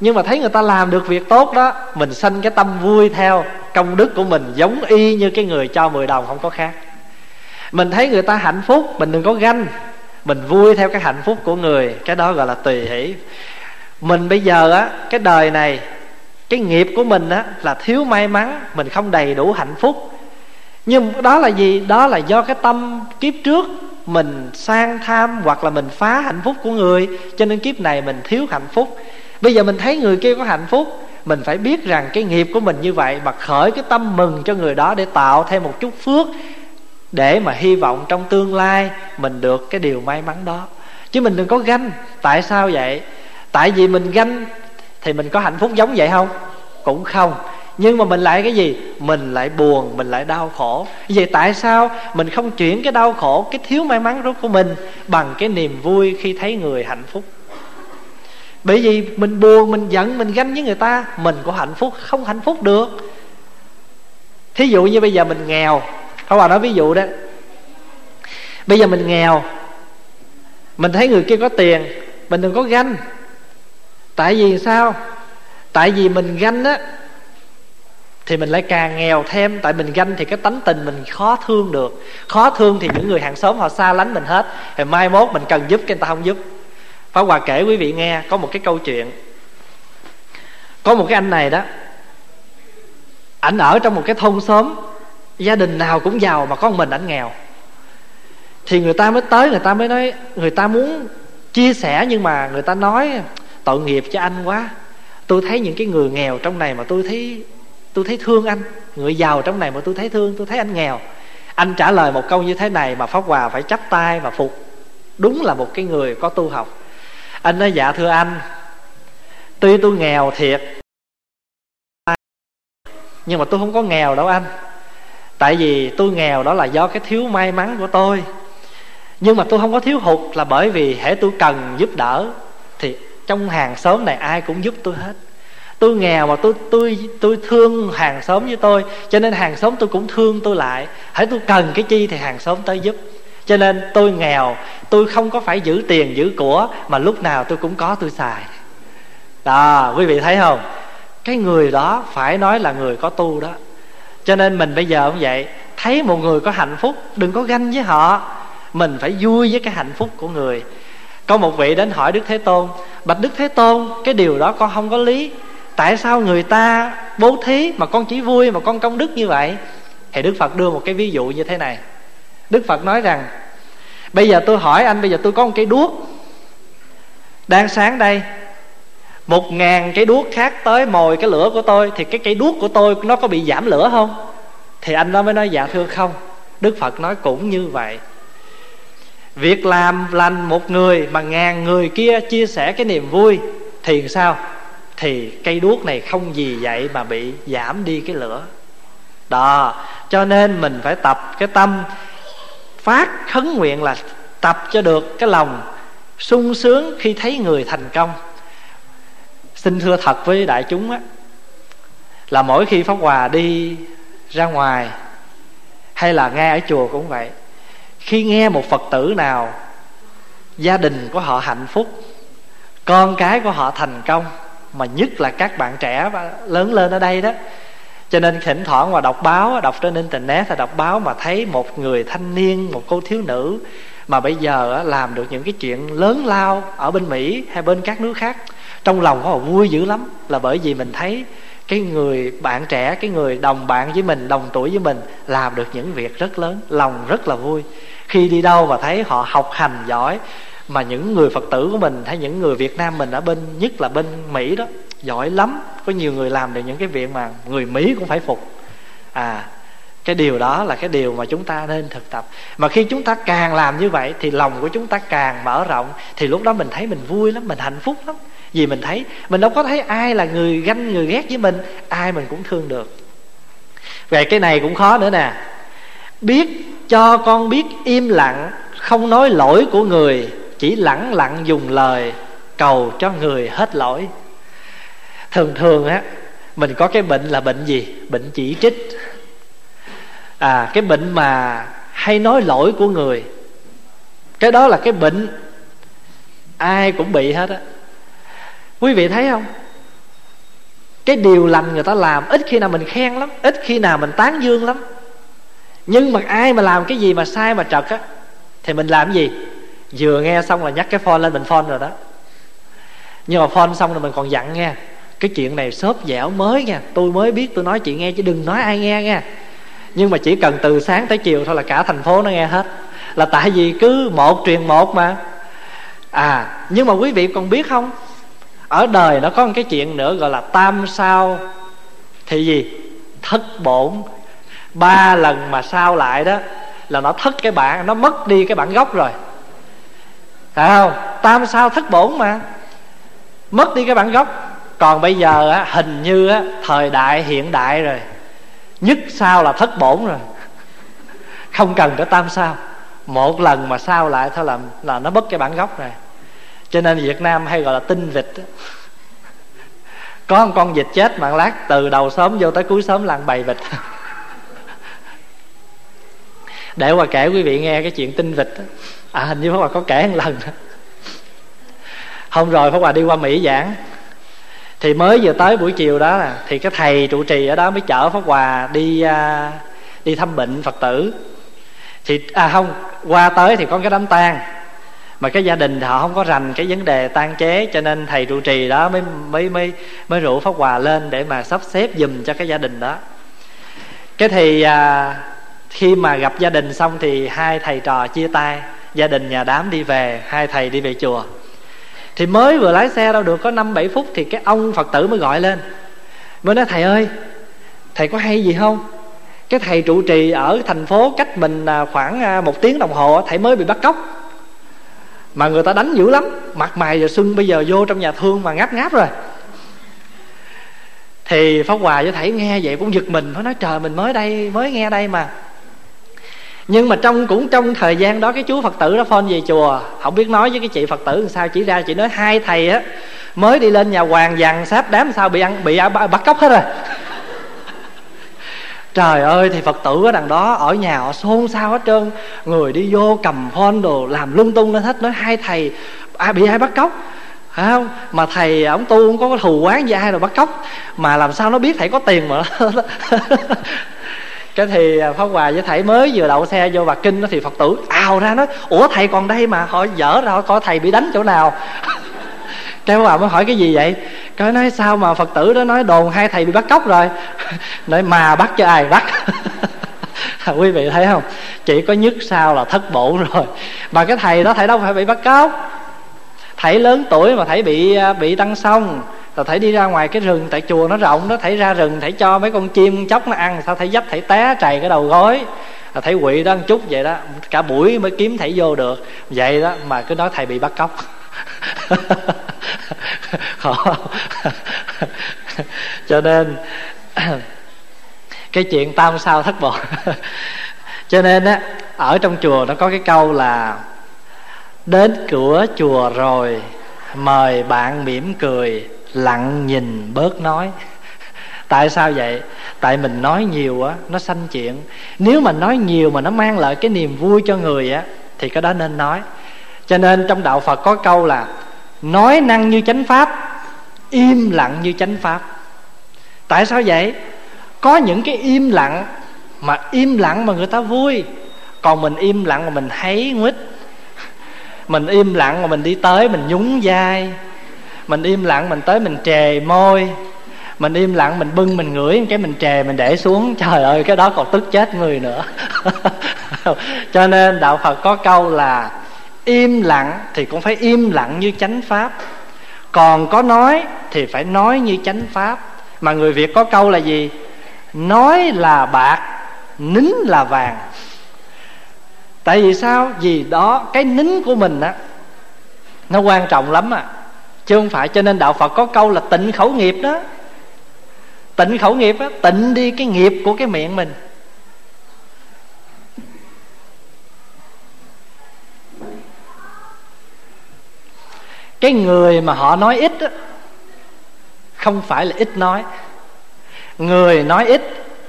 nhưng mà thấy người ta làm được việc tốt đó, mình sanh cái tâm vui theo công đức của mình, giống y như cái người cho 10 đồng không có khác. Mình thấy người ta hạnh phúc, mình đừng có ganh. Mình vui theo cái hạnh phúc của người, cái đó gọi là tùy hỷ. Mình bây giờ á, cái đời này, cái nghiệp của mình á, là thiếu may mắn, mình không đầy đủ hạnh phúc. Nhưng đó là gì? Đó là do cái tâm kiếp trước mình sang tham hoặc là mình phá hạnh phúc của người, cho nên kiếp này mình thiếu hạnh phúc bây giờ mình thấy người kia có hạnh phúc, mình phải biết rằng cái nghiệp của mình như vậy mà khởi cái tâm mừng cho người đó để tạo thêm một chút phước để mà hy vọng trong tương lai mình được cái điều may mắn đó. Chứ mình đừng có ganh. Tại sao vậy? Tại vì mình ganh thì mình có hạnh phúc giống vậy không? Cũng không. Nhưng mà mình lại cái gì? Mình lại buồn, mình lại đau khổ. Vậy tại sao mình không chuyển cái đau khổ, cái thiếu may mắn của mình bằng cái niềm vui khi thấy người hạnh phúc? Bởi vì mình buồn, mình giận, mình ganh với người ta, mình có hạnh phúc, không hạnh phúc được. Thí dụ như bây giờ mình nghèo không bà nói ví dụ đó. Bây giờ mình nghèo, Mình thấy người kia có tiền, Mình đừng có ganh. Tại vì sao? Tại vì mình ganh á, thì mình lại càng nghèo thêm. Tại mình ganh thì cái tánh tình mình khó thương được. Khó thương thì những người hàng xóm họ xa lánh mình hết. Thì mai mốt mình cần giúp, cái người ta không giúp. Pháp Hòa kể quý vị nghe, có một cái câu chuyện. Có một cái anh này đó, ảnh ở trong một cái thôn xóm, gia đình nào cũng giàu mà con mình ảnh nghèo. Thì người ta mới tới, người ta mới nói, người ta muốn chia sẻ nhưng mà người ta nói, tội nghiệp cho anh quá. Tôi thấy những cái người nghèo trong này mà tôi thấy tôi thấy thương anh. Người giàu trong này mà tôi thấy thương, tôi thấy anh nghèo. Anh trả lời một câu như thế này mà pháp hòa phải chắp tay và phục. Đúng là một cái người có tu học anh nói dạ thưa anh. Tuy tôi nghèo thiệt, nhưng mà tôi không có nghèo đâu anh. Tại vì tôi nghèo đó là do cái thiếu may mắn của tôi. Nhưng mà tôi không có thiếu hụt là bởi vì hễ tôi cần giúp đỡ, thì trong hàng xóm này ai cũng giúp tôi hết. Tôi nghèo mà tôi tôi tôi thương hàng xóm với tôi, cho nên hàng xóm tôi cũng thương tôi lại. Hãy tôi cần cái chi thì hàng xóm tới giúp cho nên tôi nghèo, tôi không có phải giữ tiền giữ của, mà lúc nào tôi cũng có, tôi xài. Đó, quý vị thấy không? Cái người đó phải nói là người có tu đó. Cho nên mình bây giờ cũng vậy, thấy một người có hạnh phúc, đừng có ganh với họ. Mình phải vui với cái hạnh phúc của người. Có một vị đến hỏi đức thế tôn, bạch đức thế tôn, cái điều đó con không có lý. Tại sao người ta bố thí mà con chỉ vui mà con công đức như vậy? Thì đức phật đưa một cái ví dụ như thế này đức phật nói rằng, bây giờ tôi hỏi anh, bây giờ tôi có một cây đuốc đang sáng đây. Một ngàn cái đuốc khác tới mồi cái lửa của tôi, thì cái cây đuốc của tôi nó có bị giảm lửa không? Thì anh nó mới nói dạ thưa không. Đức phật nói cũng như vậy. Việc làm lành một người mà ngàn người kia chia sẻ cái niềm vui thì sao? Thì cây đuốc này không gì vậy mà bị giảm đi cái lửa. Đó, cho nên mình phải tập cái tâm phát khấn nguyện là tập cho được cái lòng sung sướng khi thấy người thành công. Xin thưa thật với đại chúng á, là mỗi khi pháp hòa đi ra ngoài, hay là nghe ở chùa cũng vậy, khi nghe một phật tử nào, gia đình của họ hạnh phúc, con cái của họ thành công, mà nhất là các bạn trẻ lớn lên ở đây đó cho nên thỉnh thoảng mà đọc báo, đọc trên internet hay đọc báo mà thấy một người thanh niên, một cô thiếu nữ mà bây giờ làm được những cái chuyện lớn lao ở bên mỹ hay bên các nước khác, trong lòng họ vui dữ lắm. Là bởi vì mình thấy cái người bạn trẻ, cái người đồng bạn với mình, đồng tuổi với mình làm được những việc rất lớn, lòng rất là vui. Khi đi đâu mà thấy họ học hành giỏi mà những người phật tử của mình, hay những người việt nam mình ở bên, nhất là bên mỹ đó giỏi lắm. Có nhiều người làm được những cái việc mà người mỹ cũng phải phục. À cái điều đó là cái điều mà chúng ta nên thực tập. Mà khi chúng ta càng làm như vậy thì lòng của chúng ta càng mở rộng, thì lúc đó mình thấy mình vui lắm, mình hạnh phúc lắm. Vì mình thấy, mình đâu có thấy ai là người ganh, người ghét với mình, ai mình cũng thương được. Về cái này cũng khó nữa nè. Biết cho con biết im lặng, không nói lỗi của người, chỉ lẳng lặng dùng lời cầu cho người hết lỗi thường thường á, mình có cái bệnh là bệnh gì? Bệnh chỉ trích. À cái bệnh mà hay nói lỗi của người. Cái đó là cái bệnh ai cũng bị hết á. Quý vị thấy không? Cái điều lành người ta làm, ít khi nào mình khen lắm, ít khi nào mình tán dương lắm. Nhưng mà ai mà làm cái gì mà sai mà trật á, thì mình làm cái gì? Vừa nghe xong là nhắc cái phone lên, mình phone rồi đó. Nhưng mà phone xong rồi mình còn dặn nghe cái chuyện này xốp dẻo mới nha. Tôi mới biết tôi nói chị nghe, chứ đừng nói ai nghe nha. Nhưng mà chỉ cần từ sáng tới chiều thôi là cả thành phố nó nghe hết. Là tại vì cứ một truyền một mà. À nhưng mà quý vị còn biết không? Ở đời nó có một cái chuyện nữa gọi là tam sao. Thì gì? Thất bổn. Ba lần mà sao lại đó là nó thất cái bản, nó mất đi cái bản gốc rồi. Phải không? Tam sao thất bổn mà. Mất đi cái bản gốc còn bây giờ á, hình như á, thời đại hiện đại rồi. Nhất sao là thất bổn rồi. Không cần tới tam sao. Một lần mà sao lại thôi là là nó mất cái bản gốc rồi. Cho nên việt nam hay gọi là tinh vịt có một con vịt chết mạng lát từ đầu sớm vô tới cuối sớm là bầy vịt. Để qua kể quý vị nghe cái chuyện tinh vịt à hình như pháp hòa có kể một lần. Hôm rồi pháp hòa đi qua mỹ giảng thì mới vừa tới buổi chiều đó là thì cái thầy trụ trì ở đó mới chở pháp hòa đi à, đi thăm bệnh phật tử. Thì à không qua tới thì có cái đám tang mà cái gia đình họ không có rành cái vấn đề tan chế cho nên thầy trụ trì đó mới mới mới mới rủ pháp hòa lên để mà sắp xếp giùm cho cái gia đình đó. Cái thì à, khi mà gặp gia đình xong thì hai thầy trò chia tay gia đình nhà đám đi về hai thầy đi về chùa thì mới vừa lái xe đâu được có năm, bảy phút thì cái ông phật tử mới gọi lên. Mới nói, thầy ơi, thầy có hay gì không? Cái thầy trụ trì ở thành phố cách mình à, khoảng à, một tiếng đồng hồ thầy mới bị bắt cóc. Mà người ta đánh dữ lắm, mặt mày giờ sưng bây giờ vô trong nhà thương mà ngáp ngáp rồi. Thì pháp hòa với thầy nghe vậy cũng giật mình nó nói, trời, mình mới đây, mới nghe đây mà nhưng mà trong cũng trong thời gian đó cái chú phật tử đó phone về chùa không biết nói với cái chị phật tử làm sao chỉ ra chị nói hai thầy á mới đi lên nhà hoàng dằn sáp đám sao bị ăn bị à, bắt cóc hết rồi. (laughs) Trời ơi thì phật tử ở đằng đó ở nhà họ xôn xao hết trơn. Người đi vô cầm phone đồ làm lung tung lên hết nói hai thầy à, bị ai bắt cóc? Phải không? Mà thầy ổng tu không có thù quán gì ai rồi bắt cóc. Mà làm sao nó biết thầy có tiền mà (laughs) cái thì à, pháp hòa với thầy mới vừa đậu xe vô bạc kinh nó thì phật tử ào ra nói, ủa, thầy còn đây mà, họ dở ra coi thầy bị đánh chỗ nào? (laughs) Cái bà mới hỏi, cái gì vậy? Cái nói, sao mà phật tử đó nói đồn hai thầy bị bắt cóc rồi? (laughs) Nói, mà bắt cho ai bắt? (laughs) Quý vị thấy không? Chỉ có nhất sao là thất bổ rồi. Mà cái thầy đó, thầy đâu phải bị bắt cóc. Thầy lớn tuổi mà thầy bị à, bị tăng xong rồi thầy đi ra ngoài cái rừng, tại chùa nó rộng, nó thấy ra rừng, thấy cho mấy con chim chóc nó ăn sao thấy dấp, thấy té trầy cái đầu gối. Là thầy quỵ đó một chút vậy đó, cả buổi mới kiếm thầy vô được. Vậy đó, mà cứ nói thầy bị bắt cóc. (laughs) (laughs) Cho nên, (clears throat) cái chuyện tam sao thất bộ (laughs) cho nên á, ở trong chùa nó có cái câu là, đến cửa chùa rồi, mời bạn mỉm cười lặng nhìn bớt nói. Tại sao vậy? Tại mình nói nhiều á, nó sanh chuyện. Nếu mà nói nhiều mà nó mang lại cái niềm vui cho người á, thì cái đó nên nói. Cho nên trong đạo phật có câu là, nói năng như chánh pháp, im lặng như chánh pháp. Tại sao vậy? Có những cái im lặng mà im lặng mà người ta vui. Còn mình im lặng mà mình thấy nguýt. Mình im lặng mà mình đi tới, mình nhún vai mình im lặng, mình tới mình trề môi. Mình im lặng, mình bưng, mình ngửi cái mình trề, mình để xuống. Trời ơi, cái đó còn tức chết người nữa. (laughs) Cho nên đạo phật có câu là im lặng thì cũng phải im lặng như chánh pháp. Còn có nói thì phải nói như chánh pháp. Mà người việt có câu là gì? Nói là bạc, nín là vàng. Tại vì sao? Vì đó, cái nín của mình á, nó quan trọng lắm à chứ không phải cho nên đạo phật có câu là tịnh khẩu nghiệp đó. Tịnh khẩu nghiệp á tịnh đi cái nghiệp của cái miệng mình. Cái người mà họ nói ít á, không phải là ít nói. Người nói ít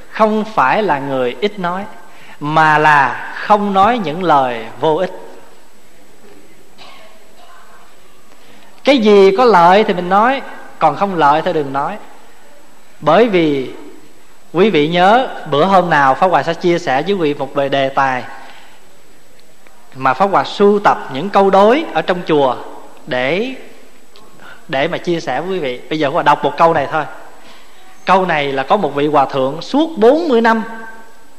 không phải là người ít nói mà là không nói những lời vô ích. Cái gì có lợi thì mình nói, còn không lợi thì đừng nói. Bởi vì quý vị nhớ, bữa hôm nào pháp hòa sẽ chia sẻ với quý vị một về đề tài mà pháp hòa sưu tập những câu đối ở trong chùa để để mà chia sẻ với quý vị. Bây giờ hòa đọc một câu này thôi. Câu này là có một vị hòa thượng suốt 40 năm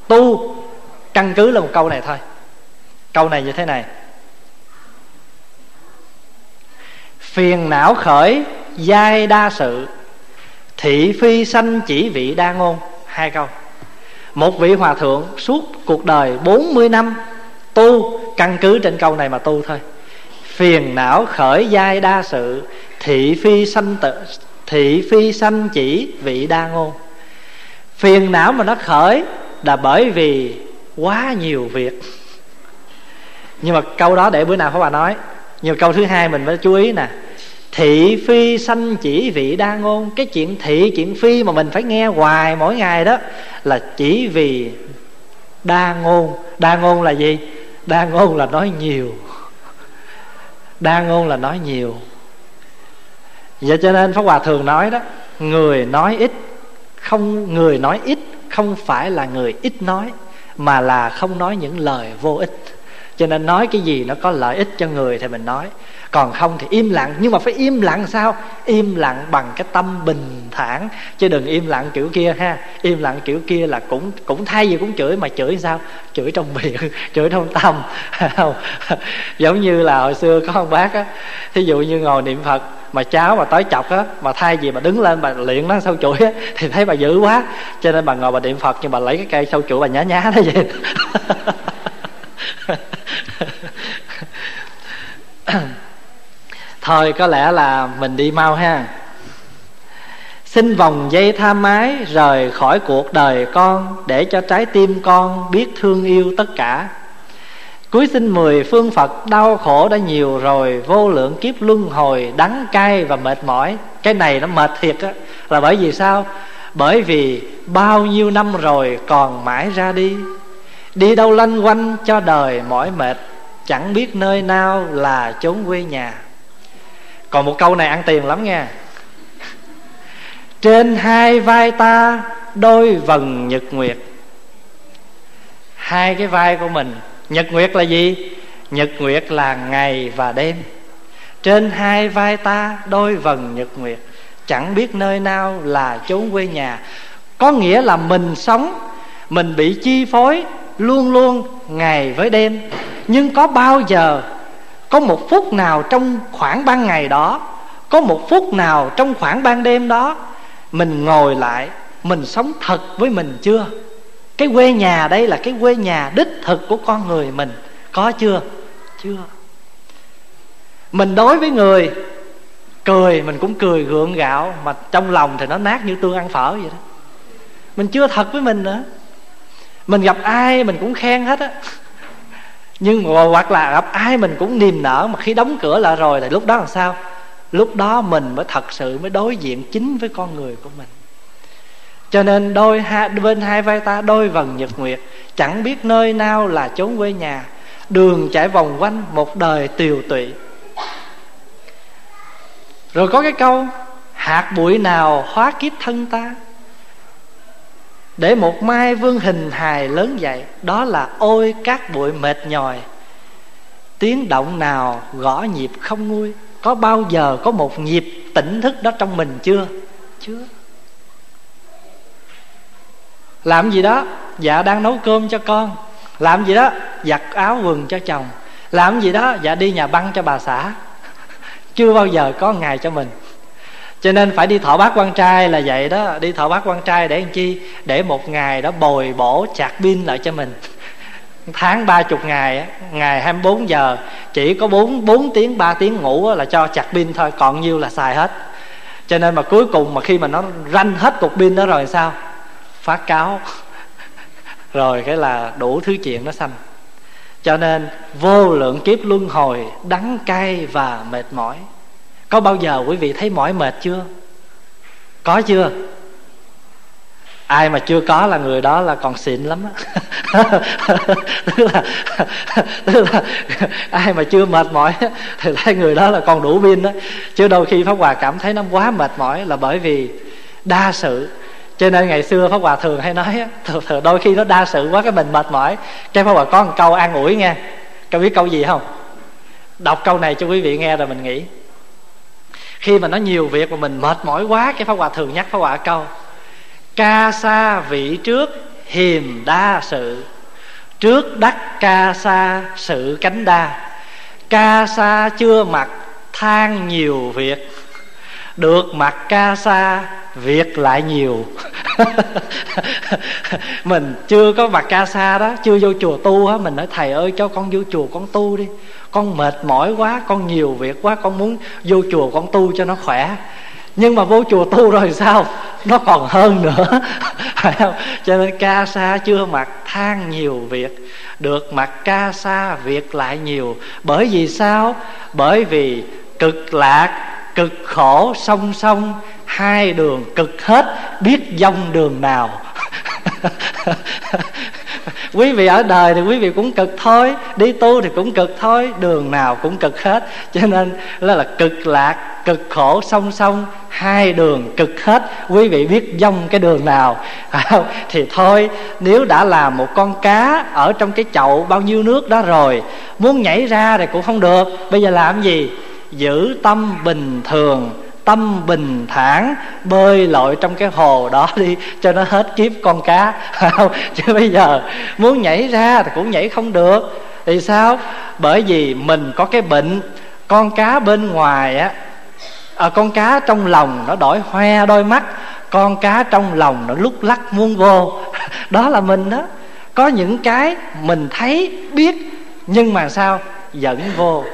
tu. Căn cứ là một câu này thôi. Câu này như thế này. Phiền não khởi giai đa sự. Thị phi sanh chỉ vị đa ngôn. Hai câu. Một vị hòa thượng suốt cuộc đời 40 năm tu, căn cứ trên câu này mà tu thôi. Phiền não khởi giai đa sự, thị phi sanh tự, thị phi sanh chỉ vị đa ngôn. Phiền não mà nó khởi là bởi vì quá nhiều việc. Nhưng mà câu đó để bữa nào phải bà nói. Nhưng câu thứ hai mình phải chú ý nè thị phi sanh chỉ vị đa ngôn. Cái chuyện thị chuyện phi mà mình phải nghe hoài mỗi ngày đó là chỉ vì đa ngôn. Đa ngôn là gì? Đa ngôn là nói nhiều. Đa ngôn là nói nhiều. Vậy cho nên pháp hòa thường nói đó, người nói ít không, người nói ít không phải là người ít nói, mà là không nói những lời vô ích cho nên nói cái gì nó có lợi ích cho người thì mình nói. Còn không thì im lặng. Nhưng mà phải im lặng sao? Im lặng bằng cái tâm bình thản. Chứ đừng im lặng kiểu kia ha. Im lặng kiểu kia là cũng cũng thay gì cũng chửi, mà chửi sao? Chửi trong miệng, (laughs) chửi trong tâm. (laughs) Giống như là hồi xưa có ông bác á, thí dụ như ngồi niệm phật, mà cháu mà tới chọc á, mà thay gì mà đứng lên bà luyện nó sâu chuỗi á, thì thấy bà dữ quá. Cho nên bà ngồi bà niệm phật, nhưng bà lấy cái cây sâu chuỗi bà nhá nhá thế vậy. (laughs) (laughs) thôi, có lẽ là mình đi mau ha. Xin vòng dây tham ái rời khỏi cuộc đời con, để cho trái tim con biết thương yêu tất cả. Cuối sinh mười phương Phật, đau khổ đã nhiều rồi, Vô lượng kiếp luân hồi, đắng cay và mệt mỏi. Cái này nó mệt thiệt á, Là bởi vì sao? Bởi vì bao nhiêu năm rồi còn mãi ra đi Đi đâu lanh quanh cho đời mỏi mệt, Chẳng biết nơi nào là chốn quê nhà. Còn một câu này ăn tiền lắm nha. Trên hai vai ta, đôi vần nhật nguyệt. Hai cái vai của mình, nhật nguyệt là gì? Nhật nguyệt là ngày và đêm. Trên hai vai ta, đôi vần nhật nguyệt. Chẳng biết nơi nào là chốn quê nhà. Có nghĩa là mình sống, mình bị chi phối luôn luôn ngày với đêm. Nhưng có bao giờ, có một phút nào trong khoảng ban ngày đó, có một phút nào trong khoảng ban đêm đó, mình ngồi lại, mình sống thật với mình chưa? Cái quê nhà đây là cái quê nhà đích thực của con người mình. Có chưa? Chưa. Mình đối với người, cười, mình cũng cười gượng gạo, mà trong lòng thì nó nát như tương ăn phở vậy đó. Mình chưa thật với mình nữa mình gặp ai mình cũng khen hết á. Nhưng mà hoặc là gặp ai mình cũng niềm nở mà khi đóng cửa lại rồi thì lúc đó làm sao? Lúc đó mình mới thật sự mới đối diện chính với con người của mình. Cho nên đôi hai, bên hai vai ta đôi vần nhật nguyệt chẳng biết nơi nào là chốn quê nhà đường chạy vòng quanh một đời tiều tụy. Rồi có cái câu hạt bụi nào hóa kiếp thân ta? Để một mai vương hình hài lớn dậy, đó là ôi các bụi mệt nhòi. Tiếng động nào gõ nhịp không nguôi, có bao giờ có một nhịp tỉnh thức đó trong mình chưa? Chưa. Làm gì đó dạ đang nấu cơm cho con. Làm gì đó, giặt áo quần cho chồng. Làm gì đó dạ đi nhà băng cho bà xã. (laughs) Chưa bao giờ có ngày cho mình cho nên phải đi thọ bát quan trai là vậy đó. Đi thọ bát quan trai để làm chi? Để một ngày đó bồi bổ chạc pin lại cho mình. Tháng ba chục ngày ngày 24 giờ, chỉ có bốn bốn tiếng, ba tiếng ngủ là cho chặt pin thôi, còn nhiêu là xài hết. Cho nên mà cuối cùng mà khi mà nó ranh hết cục pin đó rồi sao? Phát cáo. (laughs) Rồi cái là đủ thứ chuyện nó xanh cho nên vô lượng kiếp luân hồi, đắng cay và mệt mỏi có bao giờ quý vị thấy mỏi mệt chưa? Có chưa? Ai mà chưa có là người đó là còn xịn lắm á. (laughs) Tức là tức là ai mà chưa mệt mỏi thì thấy người đó là còn đủ pin đó chứ đôi khi pháp hòa cảm thấy nó quá mệt mỏi là bởi vì đa sự. Cho nên ngày xưa pháp hòa thường hay nói thường, thường đôi khi nó đa sự quá cái mình mệt mỏi. Cái pháp hòa có một câu an ủi nghe. Có biết câu gì không? Đọc câu này cho quý vị nghe rồi mình nghĩ khi mà nó nhiều việc mà mình mệt mỏi quá, cái pháp hòa thường nhắc pháp hòa câu, ca sa vị trước hiềm đa sự, trước đắc ca sa sự cánh đa. Ca sa chưa mặc than nhiều việc, được mặc ca sa việc lại nhiều. (laughs) Mình chưa có mặc ca sa đó, chưa vô chùa tu á, mình nói, thầy ơi, cho con vô chùa con tu đi con mệt mỏi quá, con nhiều việc quá, con muốn vô chùa con tu cho nó khỏe. Nhưng mà vô chùa tu rồi sao? Nó còn hơn nữa. (laughs) Phải không? Cho nên ca sa chưa mặc than nhiều việc, được mặc ca sa việc lại nhiều. Bởi vì sao? Bởi vì cực lạc, cực khổ, song song, hai đường cực hết, biết dông đường nào. (laughs) quý vị ở đời thì quý vị cũng cực thôi đi tu thì cũng cực thôi đường nào cũng cực hết. Cho nên là, là cực lạc cực khổ song song hai đường cực hết. Quý vị biết dông cái đường nào? À, thì thôi nếu đã là một con cá ở trong cái chậu bao nhiêu nước đó rồi muốn nhảy ra thì cũng không được. Bây giờ làm gì? Giữ tâm bình thường tâm bình thản bơi lội trong cái hồ đó đi cho nó hết kiếp con cá. (laughs) Chứ bây giờ muốn nhảy ra thì cũng nhảy không được. Thì sao? Bởi vì mình có cái bệnh con cá bên ngoài á à, con cá trong lòng nó đổi hoe đôi mắt con cá trong lòng nó lúc lắc muốn vô. (laughs) Đó là mình đó. Có những cái mình thấy biết nhưng mà sao? Dẫn vô.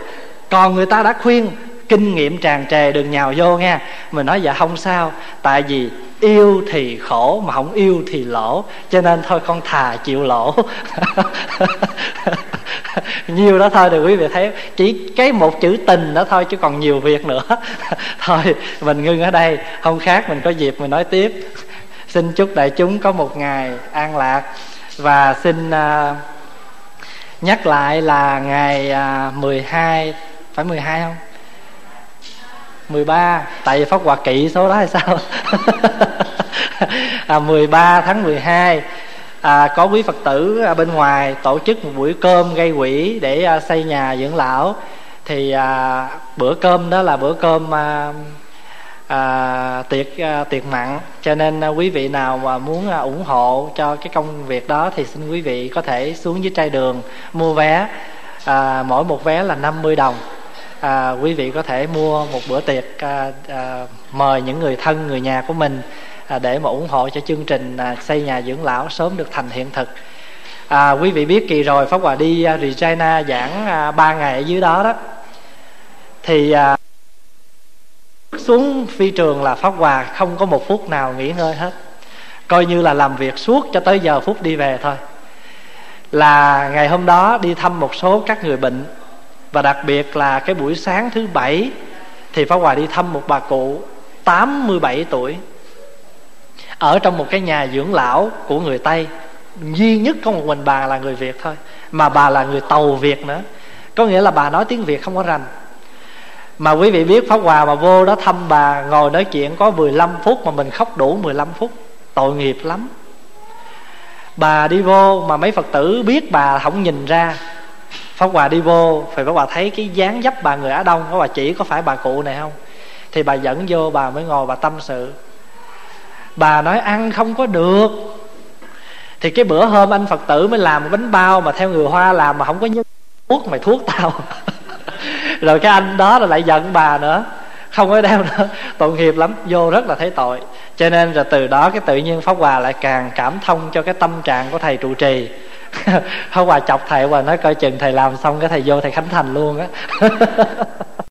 Còn người ta đã khuyên kinh nghiệm tràn trề đừng nhào vô nha mình nói dạ không sao tại vì yêu thì khổ mà không yêu thì lỗ. Cho nên thôi con thà chịu lỗ. (laughs) Nhiều đó thôi được quý vị thấy. Chỉ cái một chữ tình đó thôi chứ còn nhiều việc nữa. (laughs) Thôi mình ngưng ở đây. Không khác mình có dịp mình nói tiếp. Xin chúc đại chúng có một ngày an lạc. Và xin uh, nhắc lại là ngày à, uh, 12 phải 12 không? 13 tại vì pháp hòa kỵ số đó hay sao? (laughs) À, 13 tháng 12 à, có quý phật tử ở bên ngoài tổ chức một buổi cơm gây quỹ để à, xây nhà dưỡng lão. Thì à, bữa cơm đó là bữa cơm à, à, tiệc à, tiệc mặn. Cho nên à, quý vị nào mà muốn à, ủng hộ cho cái công việc đó thì xin quý vị có thể xuống dưới trai đường mua vé. À, mỗi một vé là 50 đồng à, quý vị có thể mua một bữa tiệc à, à, mời những người thân người nhà của mình à, để mà ủng hộ cho chương trình à, xây nhà dưỡng lão sớm được thành hiện thực. À, quý vị biết kỳ rồi pháp hòa đi à, Regina giảng à, 3 ngày ở dưới đó đó. Thì à, xuống phi trường là pháp hòa không có một phút nào nghỉ ngơi hết. Coi như là làm việc suốt cho tới giờ phút đi về thôi. Là ngày hôm đó đi thăm một số các người bệnh và đặc biệt là cái buổi sáng thứ bảy thì Pháp Hòa đi thăm một bà cụ 87 tuổi. Ở trong một cái nhà dưỡng lão của người Tây, duy nhất có một mình bà là người Việt thôi, mà bà là người tàu Việt nữa. Có nghĩa là bà nói tiếng Việt không có rành. Mà quý vị biết Pháp Hòa mà vô đó thăm bà, ngồi nói chuyện có 15 phút mà mình khóc đủ 15 phút. Tội nghiệp lắm. Bà đi vô mà mấy Phật tử biết bà không nhìn ra Pháp Hòa đi vô Phải Pháp Hòa thấy cái dáng dấp bà người Á Đông. Pháp Hòa chỉ có phải bà cụ này không? Thì bà dẫn vô, bà mới ngồi, bà tâm sự. Bà nói, ăn không có được. Thì cái bữa hôm anh Phật tử mới làm bánh bao Mà theo người Hoa làm mà không có nhớ thuốc, Mày thuốc tao. (laughs) Rồi cái anh đó là lại giận bà nữa. Không có đeo nữa. Tội nghiệp lắm, vô rất là thấy tội. Cho nên rồi từ đó cái tự nhiên pháp hòa lại càng cảm thông cho cái tâm trạng của thầy trụ trì hôm qua chọc thầy và nói coi chừng thầy làm xong cái thầy vô thầy khánh thành luôn á. (laughs)